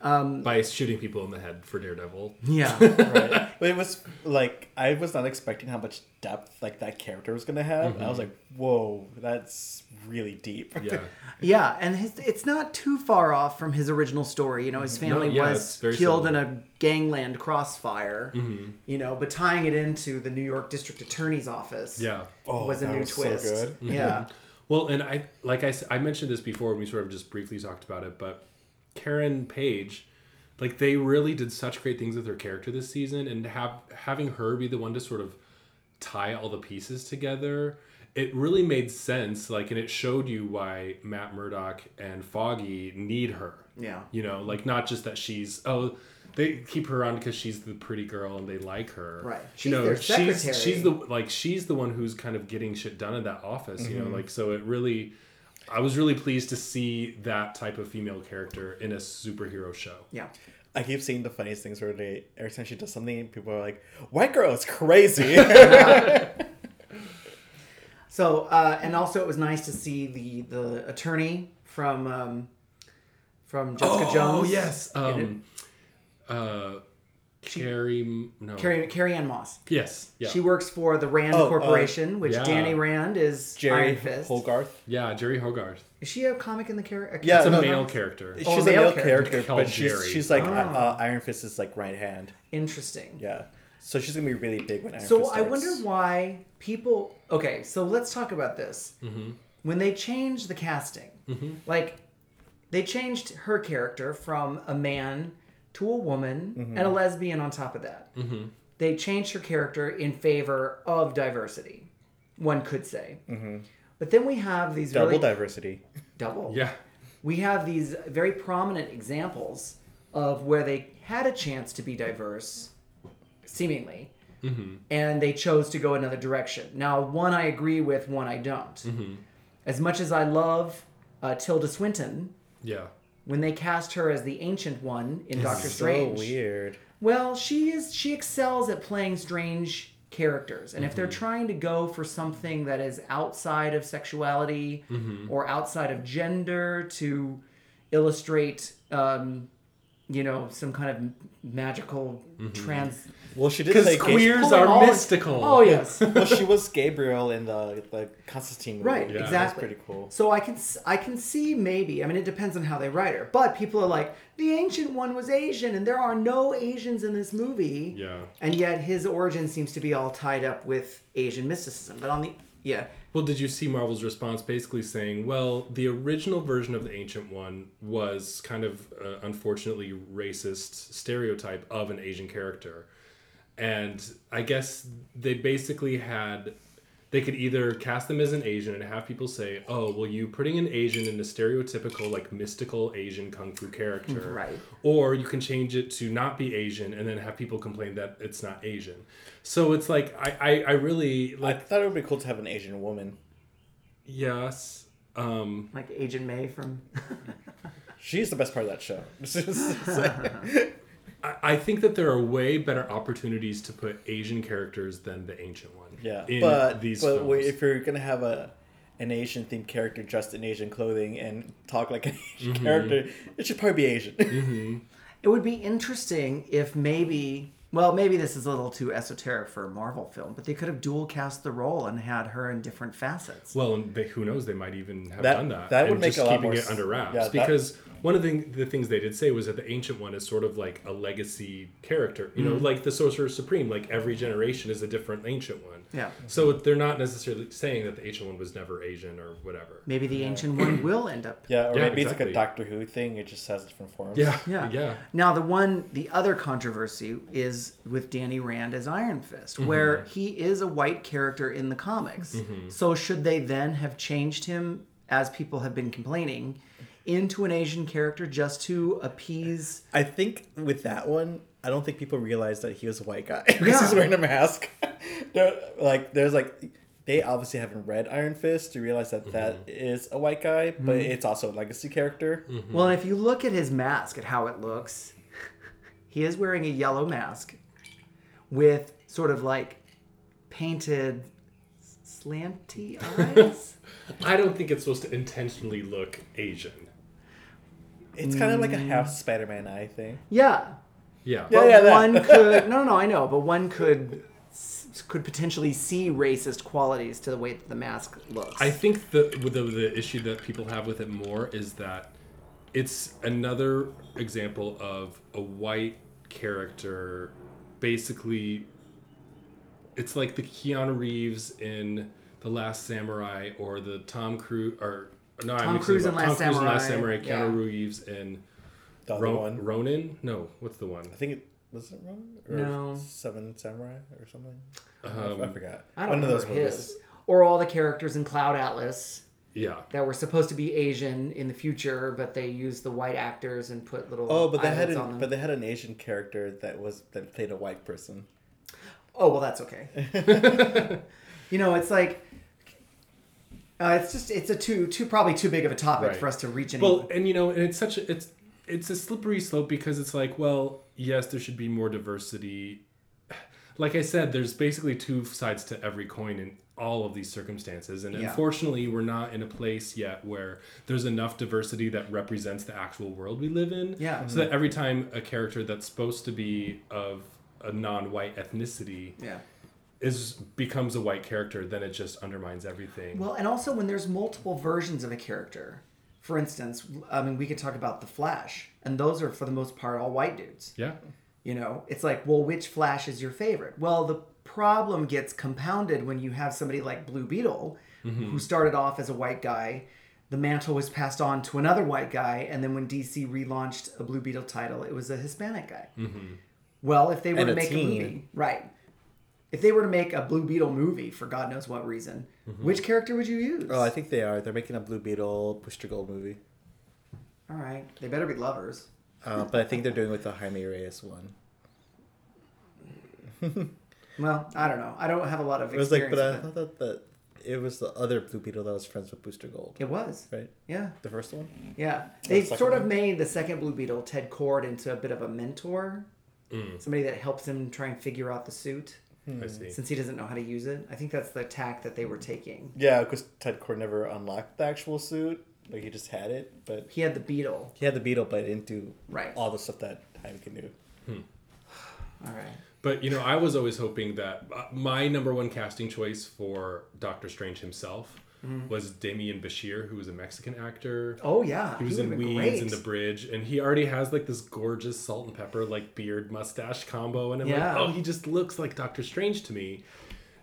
Um, by shooting people in the head for Daredevil. yeah. right. But it was like I was not expecting how much depth like that character was gonna have. I was like, whoa, that's really deep. Yeah. Yeah, and his, it's not too far off from his original story. You know, his family yeah, was killed similar. in a gangland crossfire. Mm-hmm. You know, but tying it into the New York District Attorney's office Yeah. Oh, was a new was so twist. good. Yeah, Well, and I like I I mentioned this before when we sort of just briefly talked about it, but Karen Page, like they really did such great things with her character this season, and have having her be the one to sort of tie all the pieces together, it really made sense. Like, and it showed you why Matt Murdock and Foggy need her. yeah. You know, like not just that she's oh. They keep her on because she's the pretty girl and they like her. Right. you She's know, their she's secretary. she's the like she's the one who's kind of getting shit done in that office. You know, mm-hmm. like so it really. I was really pleased to see that type of female character in a superhero show. Yeah. I keep seeing the funniest things where they every time she does something, people are like, "White girl is crazy." So, uh, and also it was nice to see the the attorney from um, from Jessica Jones. Oh yes, um, uh, Carrie. No, Carrie Carrie-Anne Moss. Yes, yeah, She works for the Rand Oh, uh, Corporation, which yeah. Danny Rand is Jeri Iron Fist. Hogarth. yeah, Jeri Hogarth. Is she a comic in the character? Yeah, It's a no, male no. character. She's Oh, a male male character. character, but she's she's like Oh. uh, Iron Fist is like right hand. Interesting. Yeah, so she's gonna be really big when Iron So Fist I wonder why people. Okay, so let's talk about this. Mm-hmm. When they changed the casting, like they changed her character from a man to a woman Mm-hmm. and a lesbian on top of that. They changed her character in favor of diversity. One could say. But then we have these Mm-hmm. double really diversity. double. Yeah, we have these very prominent examples of where they had a chance to be diverse, seemingly, and they chose to go another direction. Now, one I agree with, one I don't. As much as I love uh, Tilda Swinton, yeah. When they cast her as the Ancient One in Doctor so Strange, weird. well, she is she excels at playing strange characters. And if they're trying to go for something that is outside of sexuality or outside of gender to illustrate um, you know, some kind of magical trans Well, she did Because play queers Pulling are in- mystical. Oh yes. well, she was Gabriel in the the Constantine. movie. Right, Yeah. exactly. That's pretty cool. So I can s- I can see maybe. I mean, it depends on how they write her. But people are like, the ancient one was Asian, and there are no Asians in this movie. Yeah. And yet his origin seems to be all tied up with Asian mysticism. But on the yeah, Well, did you see Marvel's response basically saying, well, the original version of the Ancient One was kind of uh, unfortunately racist stereotype of an Asian character. And I guess they basically had they could either cast them as an Asian and have people say, "Oh, well, you putting an Asian in a stereotypical like mystical Asian kung fu character," Right. Or you can change it to not be Asian and then have people complain that it's not Asian. So it's like I I, I really I like thought it would be cool to have an Asian woman. yes. Um, like Agent May from. She's the best part of that show. It's like- I, I think that there are way better opportunities to put Asian characters than the Ancient One. yeah, in but these but films. wait, if you're gonna have a an Asian themed character dressed in Asian clothing and talk like an Asian Mm-hmm. character, it should probably be Asian. It would be interesting if maybe. Well, maybe this is a little too esoteric for a Marvel film, but they could have dual cast the role and had her in different facets. Well, and they, who knows? They might even have That- done that. that would make just a lot keeping more it under wraps. yeah, that- because one of the, the things they did say was that the Ancient One is sort of like a legacy character. You know, Mm-hmm. like the Sorcerer Supreme. Like every generation is a different Ancient One. Yeah. So they're not necessarily saying that the Ancient One was never Asian or whatever. Maybe the Ancient One will end up. yeah, or Yeah, maybe it's like a Doctor Who thing. It just has different forms. Yeah. Yeah. Yeah. Now the one, the other controversy is with Danny Rand as Iron Fist, Mm-hmm. where he is a white character in the comics. So should they then have changed him, as people have been complaining, into an Asian character just to appease? I think with that one, I don't think people realized that he was a white guy because Yeah. he's wearing a mask. Like, there's like, they obviously haven't read Iron Fist to realize that that mm-hmm. is a white guy, but mm-hmm. it's also a legacy character. Mm-hmm. Well, and if you look at his mask, at how it looks, he is wearing a yellow mask with sort of like painted slanty eyes. I don't think it's supposed to intentionally look Asian. It's kind of like a mm. half Spider-Man eye thing. Yeah, Yeah. Yeah, but yeah, that. one could no, no, I know, but one could could potentially see racist qualities to the way that the mask looks. I think the, with the the issue that people have with it more is that it's another example of a white character basically it's like the Keanu Reeves in The Last Samurai or the Tom Cruise or no, I'm Tom mixing Cruise it in up. Last Tom Cruise in Last Samurai, Samurai, yeah. Keanu Reeves in The other Ro- one. Ronin? No, what's the one? I think it was it Ronin? Or No. Seven Samurai or something. I- Um, I forgot. I don't One of know those movies. his or all the characters in Cloud Atlas Yeah. that were supposed to be Asian in the future, but they used the white actors and put little Oh, but they had eyelids an, them. but they had an Asian character that was that played a white person. Oh well, that's okay. you know, it's like uh, it's just it's a too too probably too big of a topic Right. for us to reach any. Well, and you know, and it's such a it's it's a slippery slope because it's like, well, yes, there should be more diversity. Like I said, there's basically two sides to every coin in all of these circumstances, and Yeah. unfortunately, we're not in a place yet where there's enough diversity that represents the actual world we live in. Yeah. So that every time a character that's supposed to be of a non-white ethnicity yeah. Is becomes a white character, then it just undermines everything. Well, and also when there's multiple versions of a character. For instance, I mean, we could talk about the Flash, and those are for the most part all white dudes. yeah. You know, it's like, well, which Flash is your favorite? Well, the problem gets compounded when you have somebody like Blue Beetle, mm-hmm. who started off as a white guy. The mantle was passed on to another white guy, and then when DC relaunched a Blue Beetle title, it was a Hispanic guy. Mm-hmm. Well, if they were And to a make a movie, right? If they were to make a Blue Beetle movie for God knows what reason, which character would you use? Oh, I think they are. They're making a Blue Beetle Booster Gold movie. All right, they better be lovers. Uh, but I think they're doing with the Jaime Reyes one. Well, I don't know. I don't have a lot of It was like, but I thought that, that it was the other Blue Beetle that was friends with Booster Gold, it. was, right? yeah. The first one. Yeah, they second sort of one? made the second Blue Beetle, Ted Kord, into a bit of a mentor, Mm. somebody that helps him try and figure out the suit Hmm. I see. since he doesn't know how to use it. I think that's the tack that they were taking. Yeah, because Ted Kord never unlocked the actual suit. Like he just had it, but He had the Beetle, he had the Beetle, but it didn't do Right. all the stuff that Jaime can do. all right. But you know, I was always hoping that uh, my number one casting choice for Doctor Strange himself was Demián Bichir, who was a Mexican actor. Oh yeah, He was would've in Weeds great. and The Bridge, and he already has like this gorgeous salt and pepper like beard mustache combo, and I'm Yeah. like, oh, he just looks like Doctor Strange to me.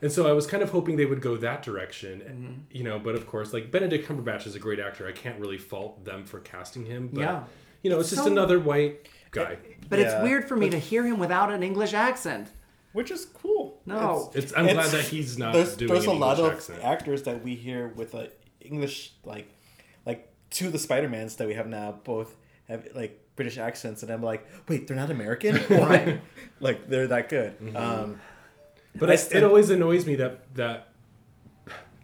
And so I was kind of hoping they would go that direction, Mm-hmm. you know. But of course, like Benedict Cumberbatch is a great actor. I can't really fault them for casting him. But, Yeah. you know, it's just So- another white guy. But it's weird for me to hear him without an English accent. Which is cool. No. It's I'm glad that he's not there's, doing there's an a lot English of accent. actors that we hear with a English like like two of the Spider Mans that we have now both have like British accents, and I'm like, wait, they're not American, Right. like they're that good. Mm-hmm. Um, But I it, it always annoys me that that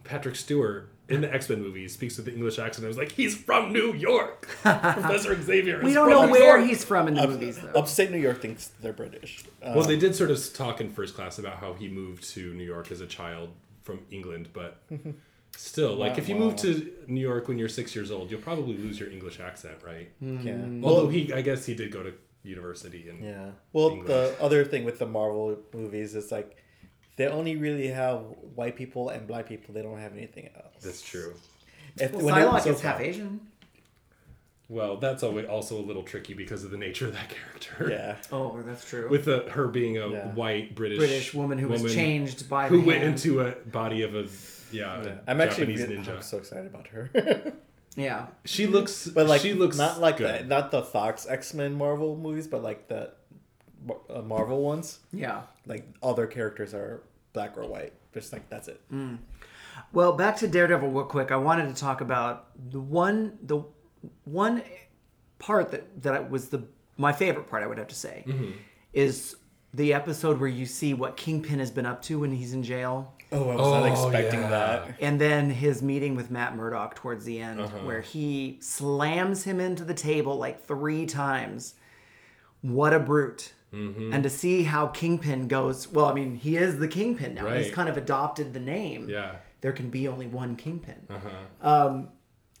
Patrick Stewart in the X Men movies speaks with the English accent. I was like, he's from New York. Professor Xavier. We don't from know New where York." he's from in the up- movies though. upstate New York thinks they're British. Uh, Well, they did sort of talk in first class about how he moved to New York as a child from England, but still, like if you move to New York when you're six years old, you'll probably lose your English accent, right? yeah. Although he, I guess he did go to university and Yeah. Well, English. the other thing with the Marvel movies is like they only really have white people and black people. They don't have anything else. that's true. If, well, when they're- Psylocke so is half. Asian. Well, that's always also a little tricky because of the nature of that character. Yeah. Oh, that's true. with the, her being a Yeah. white British British woman who was changed by who the went hand. into a body of a yeah, Yeah. a I'm actually Japanese really, ninja. I'm so excited about her. Yeah. She looks, but like she looks not like good. the, not the Fox X Men Marvel movies, but like the uh, Marvel ones. Yeah. Like all their characters are black or white. Just like that's it. Mm. Well, back to Daredevil real quick. I wanted to talk about the one the one part that that was the my favorite part. I would have to say mm-hmm. is the episode where you see what Kingpin has been up to when he's in jail, Oh, I was not Oh, expecting yeah. that. and then his meeting with Matt Murdock towards the end, uh-huh. where he slams him into the table like three times. What a brute! And to see how Kingpin goes. Well, I mean, he is the Kingpin now. Right. He's kind of adopted the name. yeah, There can be only one Kingpin. uh-huh.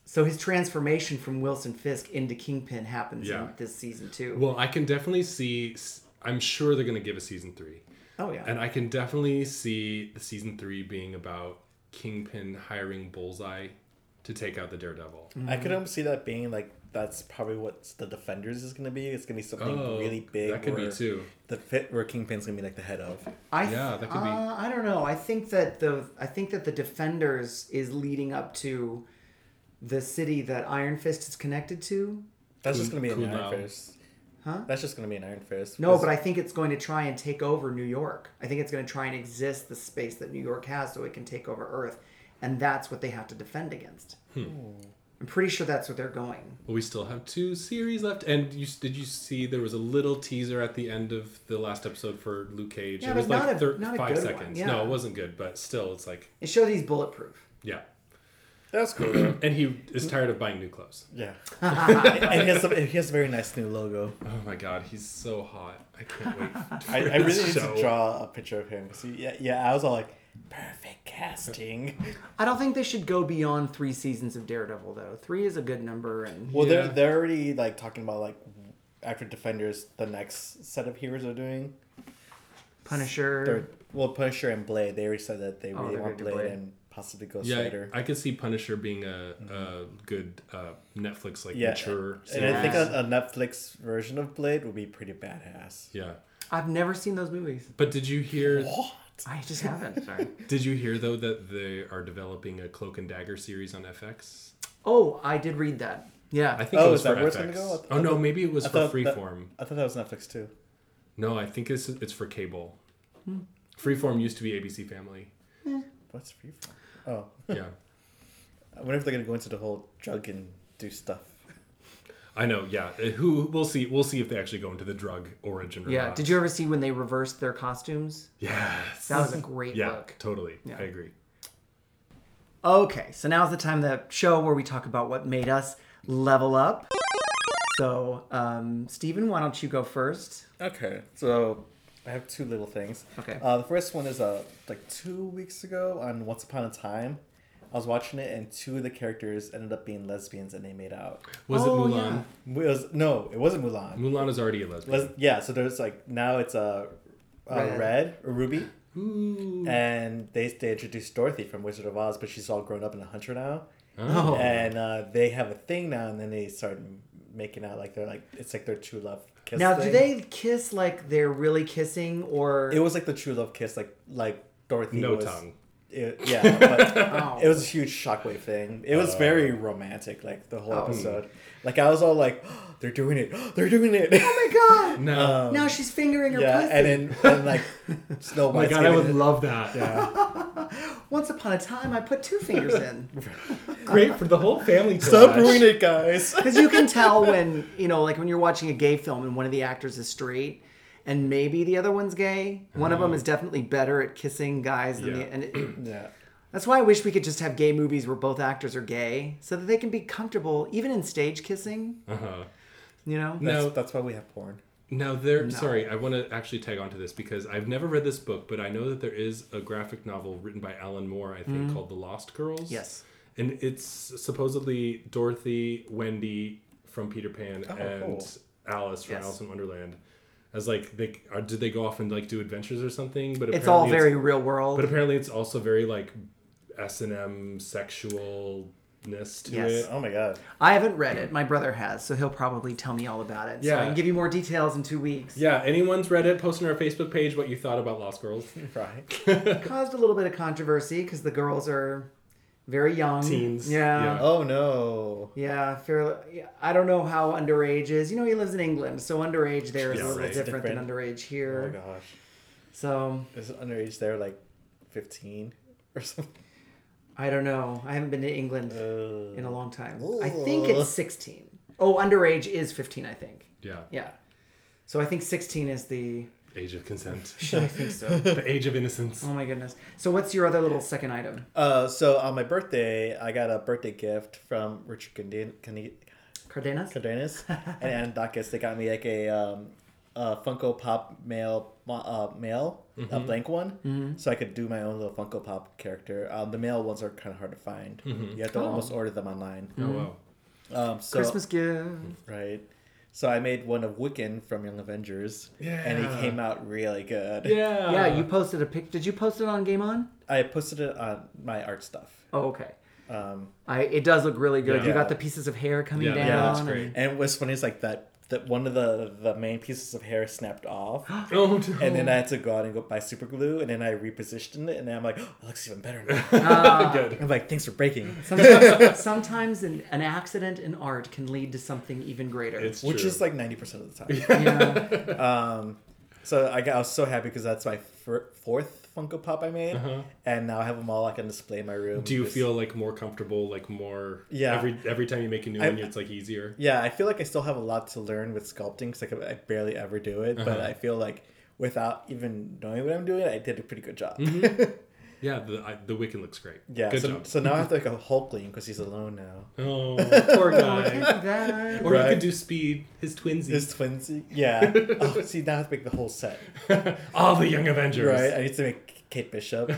So his transformation from Wilson Fisk into Kingpin happens Yeah. in this season too. Well, I can definitely see. I'm sure they're going to give a season three. oh yeah. And I can definitely see the season three being about Kingpin hiring Bullseye to take out the Daredevil. I could almost see that being like that's probably what the Defenders is gonna be. It's gonna be something Oh, really big. that could be too. The fit where Kingpin's gonna be like the head of. I Yeah, that could be- uh, I don't know. I think that the I think that the Defenders is leading up to the city that Iron Fist is connected to. That's just gonna be an Iron. Fist. Huh? That's just gonna be an Iron Fist. No, but I think it's going to try and take over New York. I think it's going to try and exist the space that New York has so it can take over Earth. And that's what they have to defend against. Hmm. I'm pretty sure that's what they're going. Well, we still have two series left. And you did you see there was a little teaser at the end of the last episode for Luke Cage? Yeah, it was but like not a- thir- five good one, seconds. yeah. No, it wasn't good, but still, it's like It showed he's bulletproof. yeah. that's cool. though. And he is tired of buying new clothes. yeah, and he has, a, he has a very nice new logo. Oh my god, he's so hot. I can't wait. I, for I really this need to draw a picture of him. 'cause he- yeah, yeah, I was all like, perfect casting. I don't think they should go beyond three seasons of Daredevil, though. Three is a good number. And Well, Yeah. they're they're already like talking about like after Defenders, the next set of heroes are doing. Punisher. They're, well, Punisher and Blade. They already said that they Oh, really they're want Blade, Blade. and possibly Ghost Yeah, Rider. I could see Punisher being a, a good uh, Netflix like Yeah, mature. and I think a, a Netflix version of Blade would be pretty badass. yeah. I've never seen those movies. But did you hear? What? I just haven't. Sorry. Did you hear though that they are developing a Cloak and Dagger series on FX? Oh, I did read that. Yeah. I think Oh, it was is that for where it's FX. gonna go? I th- oh I no, thought- maybe it was I for thought that- Freeform. I thought that was Netflix too. No, I think it's it's for cable. Hmm. Freeform used to be ABC Family. What's Freeform? Oh, Yeah, I wonder if they're gonna go into the whole drug and do stuff. I know. Yeah, Uh, who we'll see. We'll see if they actually go into the drug origin. Or yeah. not. Did you ever see when they reversed their costumes? Yes. That was a great yeah, look. totally. Yeah. I agree. Okay, so now's the time of the show where we talk about what made us level up. So, um, Steven, why don't you go first? Okay, so I have two little things. Okay. Uh, the first one is uh like two weeks ago on Once Upon a Time. I was watching it and two of the characters ended up being lesbians and they made out. Was Oh, it Mulan? It was no, it wasn't Mulan. Mulan is already a lesbian. Les- yeah, so there's like now it's a uh, Red. red. or Ruby, Ooh. and they they introduced Dorothy from Wizard of Oz, but she's all grown up and a hunter now, Oh. and uh, they have a thing now, and then they start making out like they're like it's like their true love kiss. Now, do they kiss like they're really kissing, or It was like the true love kiss, like like Dorothy. No was, tongue. It, yeah, but Oh. it was a huge shockwave thing. It was very romantic, like the whole Oh. episode. Like I was all like, they're doing it, they're doing it. Oh my god! No. Um, now she's fingering her yeah, pussy. and then and like Snow oh my god, I would it- love that. Yeah. Once upon a time, I put two fingers in. Great for the whole family. To Stop watch. ruining it, guys. Because you can tell when, you know, like when you're watching a gay film and one of the actors is straight and maybe the other one's gay. One of them is definitely better at kissing guys than Yeah. the. And it, yeah. that's why I wish we could just have gay movies where both actors are gay so that they can be comfortable, even in stage kissing, Uh-huh. you know? That's, No. that's why we have porn. Now there sorry, I want to actually tag onto this because I've never read this book, but I know that there is a graphic novel written by Alan Moore, I think, called The Lost Girls. Yes. And it's supposedly Dorothy, Wendy from Peter Pan, Oh, and cool. Alice from Yes. Alice in Wonderland. As like they are, did they go off and like do adventures or something? But It's all apparently very real world. But apparently, it's also very like S and M sexualness to Yes. it. Oh my god. I haven't read it. My brother has, so he'll probably tell me all about it. So I Yeah. can give you more details in two weeks. Yeah, anyone's read it? Post on our Facebook page what you thought about Lost Girls. Right. Caused a little bit of controversy because the girls are very young. Teens, Yeah. yeah. Oh no. Yeah, fairly. I don't know how underage is. You know, he lives in England, so underage there is Yeah, a little right. different, than Different. underage Oh here. my gosh. so Is underage there like fifteen or something? I don't know. I haven't been to England Uh, in a long time. I think it's sixteen. Oh, underage is fifteen. I think. Yeah, Yeah. So I think sixteen is the. Age of consent, I think so. the age of innocence. oh my goodness. So what's your other little second item? Uh, so on my birthday, I got a birthday gift from Richard Cardenas, Cardenas. Cardenas and Ann Dacus. They got me like a um, a Funko Pop male uh, male Mm-hmm. a blank one, so I could do my own little Funko Pop character. Um, the male ones are kind of hard to find. Mm-hmm. You have to almost order them online. Oh wow. Um, so, Christmas gift. right. So I made one of Wiccan from Young Avengers, and Yeah. he came out really good. Yeah. yeah, you posted a pic. Did you post it on Gayme On? I posted it on my art stuff. Oh, okay. Um, I it does look really good. Yeah. You got the pieces of hair coming Yeah, down. yeah, that's great. and what's funny is like that that one of the the main pieces of hair snapped off. Oh no. And then I had to go out and go buy super glue, and then I repositioned it, and then I'm like, oh, it looks even better now. Good. I'm like, thanks for breaking. Sometimes, sometimes an, an accident in art can lead to something even greater. It's Which true. is like 90% of the time. yeah. Um, so I, got, I was so happy because that's my fir- fourth Funko Pop I made, and now I have them all like on display in my room. Uh-huh. Do you Just- feel like more comfortable, like more? Yeah. Every every time you make a new I- one, it's like easier. Yeah, I feel like I still have a lot to learn with sculpting because like, I barely ever do it, but Uh-huh. I feel like without even knowing what I'm doing, I did a pretty good job. Yeah. The I, the Wiccan looks great. yeah, Good so, job. so now I have to like a Hulkling because he's alone now. Oh, poor guy. That- Or you Right. could do Speed, his twinsies. His twinsy. Yeah. oh, see, now I have to make the whole set. All the Young Avengers. Right, I need to make Kate Bishop.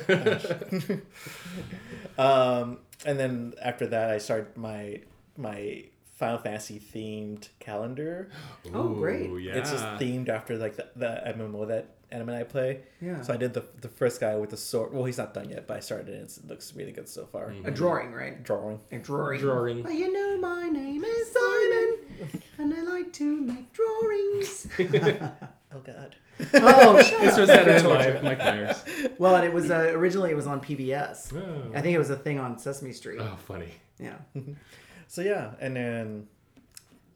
um, and then after that, I start my my Final Fantasy themed calendar. Oh, great. Yeah. It's just themed after like the, the MMO that anime I play. Yeah. So I did the the first guy with the sword. Well, he's not done yet, but I started it. It's, it looks really good so far. a drawing, right? Drawing. A drawing. Drawing. Well, you know, my name is Simon, and I like to make drawings. Oh God. oh, shut This up. was Saturday Night Live, Mike Myers. Well, and it was uh, originally it was on PBS. Oh. I think it was a thing on Sesame Street. Oh, funny. Yeah. So yeah, and then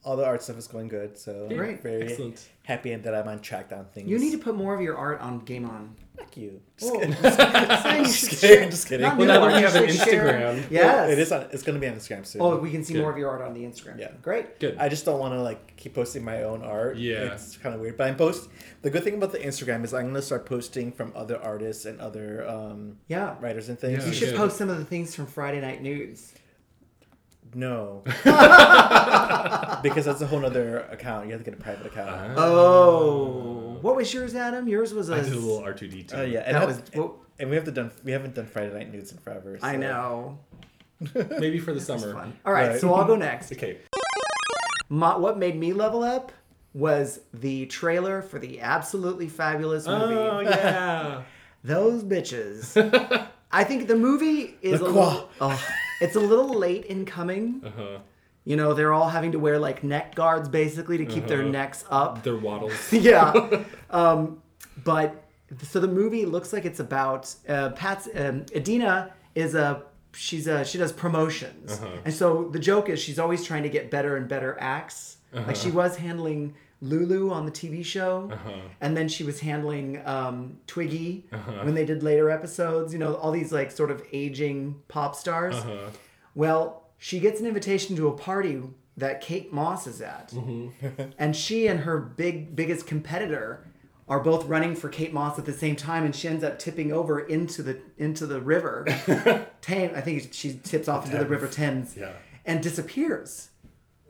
all the art stuff is going good. So I'm Great. very Excellent. happy that I'm on track on things. You need to put more of your art on Gayme On. Fuck you. Just Oh, kidding. saying you should Just share- kidding. Just kidding. Well, now that we you have an should share- Instagram. Yes. It is on. It's gonna be on Instagram soon. Oh, we can see Good. more of your art on the Instagram. Yeah. Great. Good. I just don't want to like keep posting my own art. Yeah. it's kind of weird. But I'm post. The good thing about the Instagram is I'm gonna start posting from other artists and other um, Yeah. writers and things. Yeah, You should good. post some of the things from Friday Night News. No, because that's a whole other account. You have to get a private account. Ah. Oh. What was yours, Adam? Yours was a. I did a little R two D two. Oh yeah, and, That I- was. Well, and we have to done. We haven't done Friday Night News in forever. I know. Maybe for the summer. fun. All right, Right. so I'll go next. Okay. My, what made me level up was the trailer for the absolutely fabulous movie. Oh yeah. Those bitches. I think the movie is a Le little, oh, it's a little late in coming. Uh huh. You know, they're all having to wear like neck guards basically to keep their Uh-huh. necks up. Their waddles. yeah. Um, but so the movie looks like it's about uh, Pat's um, Edina is a she's a she does promotions, Uh-huh. and so the joke is she's always trying to get better and better acts. Like she was handling Lulu on the TV show, Uh-huh. and then she was handling um, Twiggy when they did later episodes. You know, all these like sort of aging pop stars. Uh-huh. Well, she gets an invitation to a party that Kate Moss is at. and she and her big biggest competitor are both running for Kate Moss at the same time and she ends up tipping over into the into the river. Thames, I think she tips off into the river Thames Yeah. and disappears.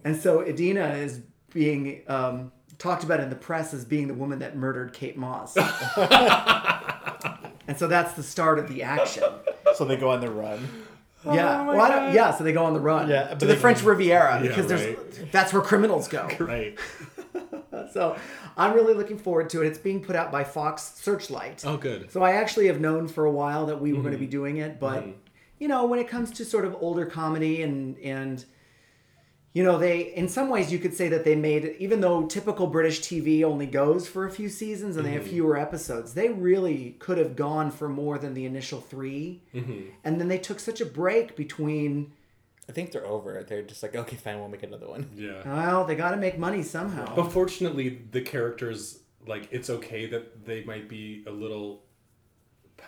And so Edina is being um, talked about in the press as being the woman that murdered Kate Moss. and so that's the start of the action. So they go on the run. Yeah. well, I don't, yeah. So they go on the run Yeah, to the they- French Riviera Yeah, because there's that's where criminals go. Right. So I'm really looking forward to it. It's being put out by Fox Searchlight. Oh, good. So I actually have known for a while that we were Mm-hmm. going to be doing it, but you know, when it comes to sort of older comedy and and you know, they in some ways you could say that they made it even though typical British TV only goes for a few seasons and they Mm-hmm. have fewer episodes, they really could have gone for more than the initial 3. Mm-hmm. And then they took such a break between I think they're over. They're just like, okay, fine, we'll make another one. Yeah. well, they got to make money somehow. But fortunately, the characters like it's okay that they might be a little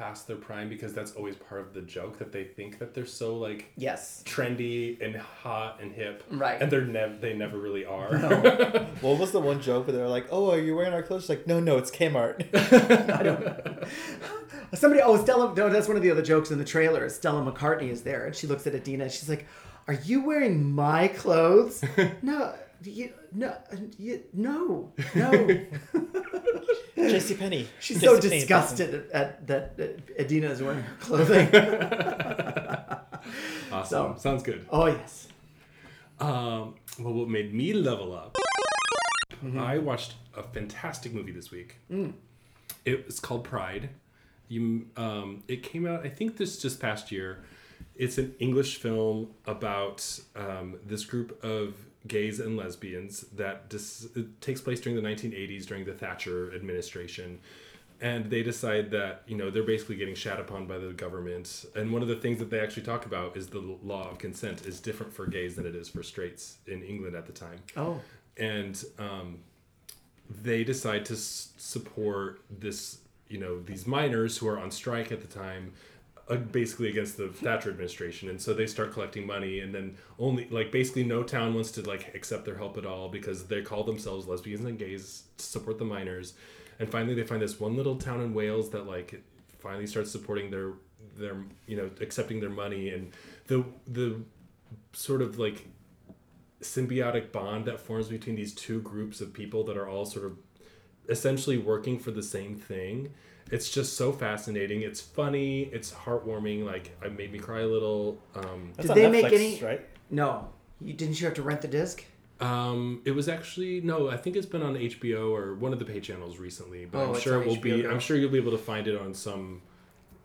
past their prime because that's always part of the joke that they think that they're so like yes. trendy and hot and hip, Right. And they're never they never really are. What was the one joke where they were like, "Oh, are you wearing our clothes?" She's like, "No, no, it's Kmart." I don't. Somebody, oh, Stella, no, that's one of the other jokes in the trailer. is Stella McCartney is there, and she looks at Edina. and She's like, "Are you wearing my clothes?" no, you, no, you, no, no. JC Penney. She's so disgusted at, that that Edina is wearing her clothing. Awesome. So- Sounds good. oh yes. Um, well, what made me level up? I watched a fantastic movie this week. It was called Pride. You, um, it came out, I think, this just past year. It's an English film about um, this group of gays and lesbians that dis- it takes place during the 1980s during the Thatcher administration. And they decide that, you know, they're basically getting shat upon by the government. And one of the things that they actually talk about is the law of consent is different for gays than it is for straights in England at the time Oh. and um, they decide to s- support this you know these miners who are on strike at the time Uh, basically against the thatcher administration and so they start collecting money and then only like basically no town wants to like accept their help at all because they call themselves lesbians and gays to support the miners and finally they find this one little town in wales that like finally starts supporting their their you know accepting their money and the the sort of like symbiotic bond that forms between these two groups of people that are all sort of essentially working for the same thing. It's just so fascinating. It's funny. It's heartwarming. Like it made me cry a little. Um, That's Did on they make any- Right? No. You didn't you have to rent the disc? um, it was actually no. I think it's been on HBO or one of the pay channels recently. But Oh, I'm sure it will HBO be. Go. I'm sure you'll be able to find it on some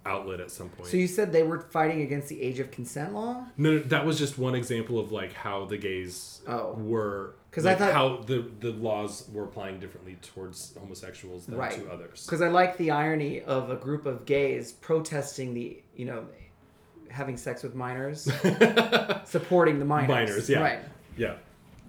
outlet at some point. So you said they were fighting against the age of consent law? No, no, that was just one example of like how the gays Oh. were 'Cause I like, thought- how the the laws were applying differently towards homosexuals than Right. to others. Because I like the irony of a group of gays protesting the, you know, having sex with minors, supporting the minors. Minors, yeah. Right. Yeah.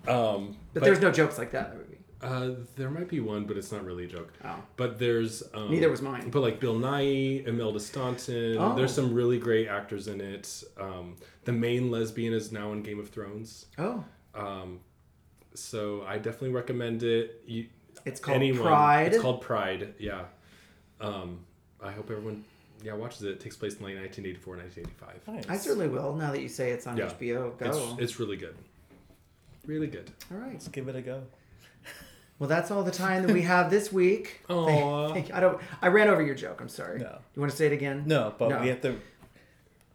Um, But, there's no jokes like that in the movie. Uh, there might be one, but it's not really a joke. Oh. But there's um, Neither was mine. But like Bill Nighy, Imelda Staunton. Oh. There's some really great actors in it. Um, the main lesbian is now in Game of Thrones. Oh. Um, so I definitely recommend it. You, It's called anyone, Pride. It's called Pride. Yeah. Um, I hope everyone yeah watches it. It takes place in like 1984, 1985. Nice. I certainly will now that you say it's on Yeah. HBO. Go. It's it's really good. Really good. All right. Let's give it a go. Well, that's all the time that we have this week. Aw. Thank- I don't. I ran over your joke. I'm sorry. No. You want to say it again? No, but No. we have to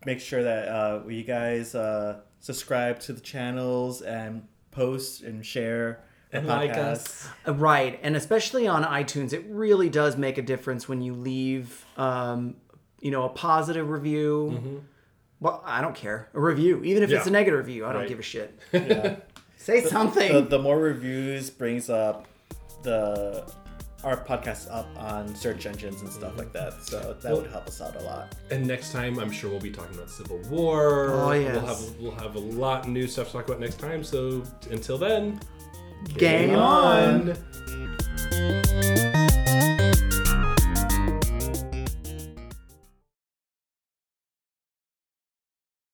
make sure that uh, you guys uh, subscribe to the channels and post and share And like us. Uh, Right, and especially on iTunes, it really does make a difference when you leave, um, you know, a positive review. Well, I don't care. A review, even if it's Mm-hmm. A negative review, I don't Right. give a shit. Yeah. Say something. the, the more reviews brings up the our podcast up on search engines and stuff like that. So that would help us out a lot. And next time, I'm sure we'll be talking about Civil War. Oh, yes. We'll have we'll have a lot of new stuff to talk about next time. So until then, Game on.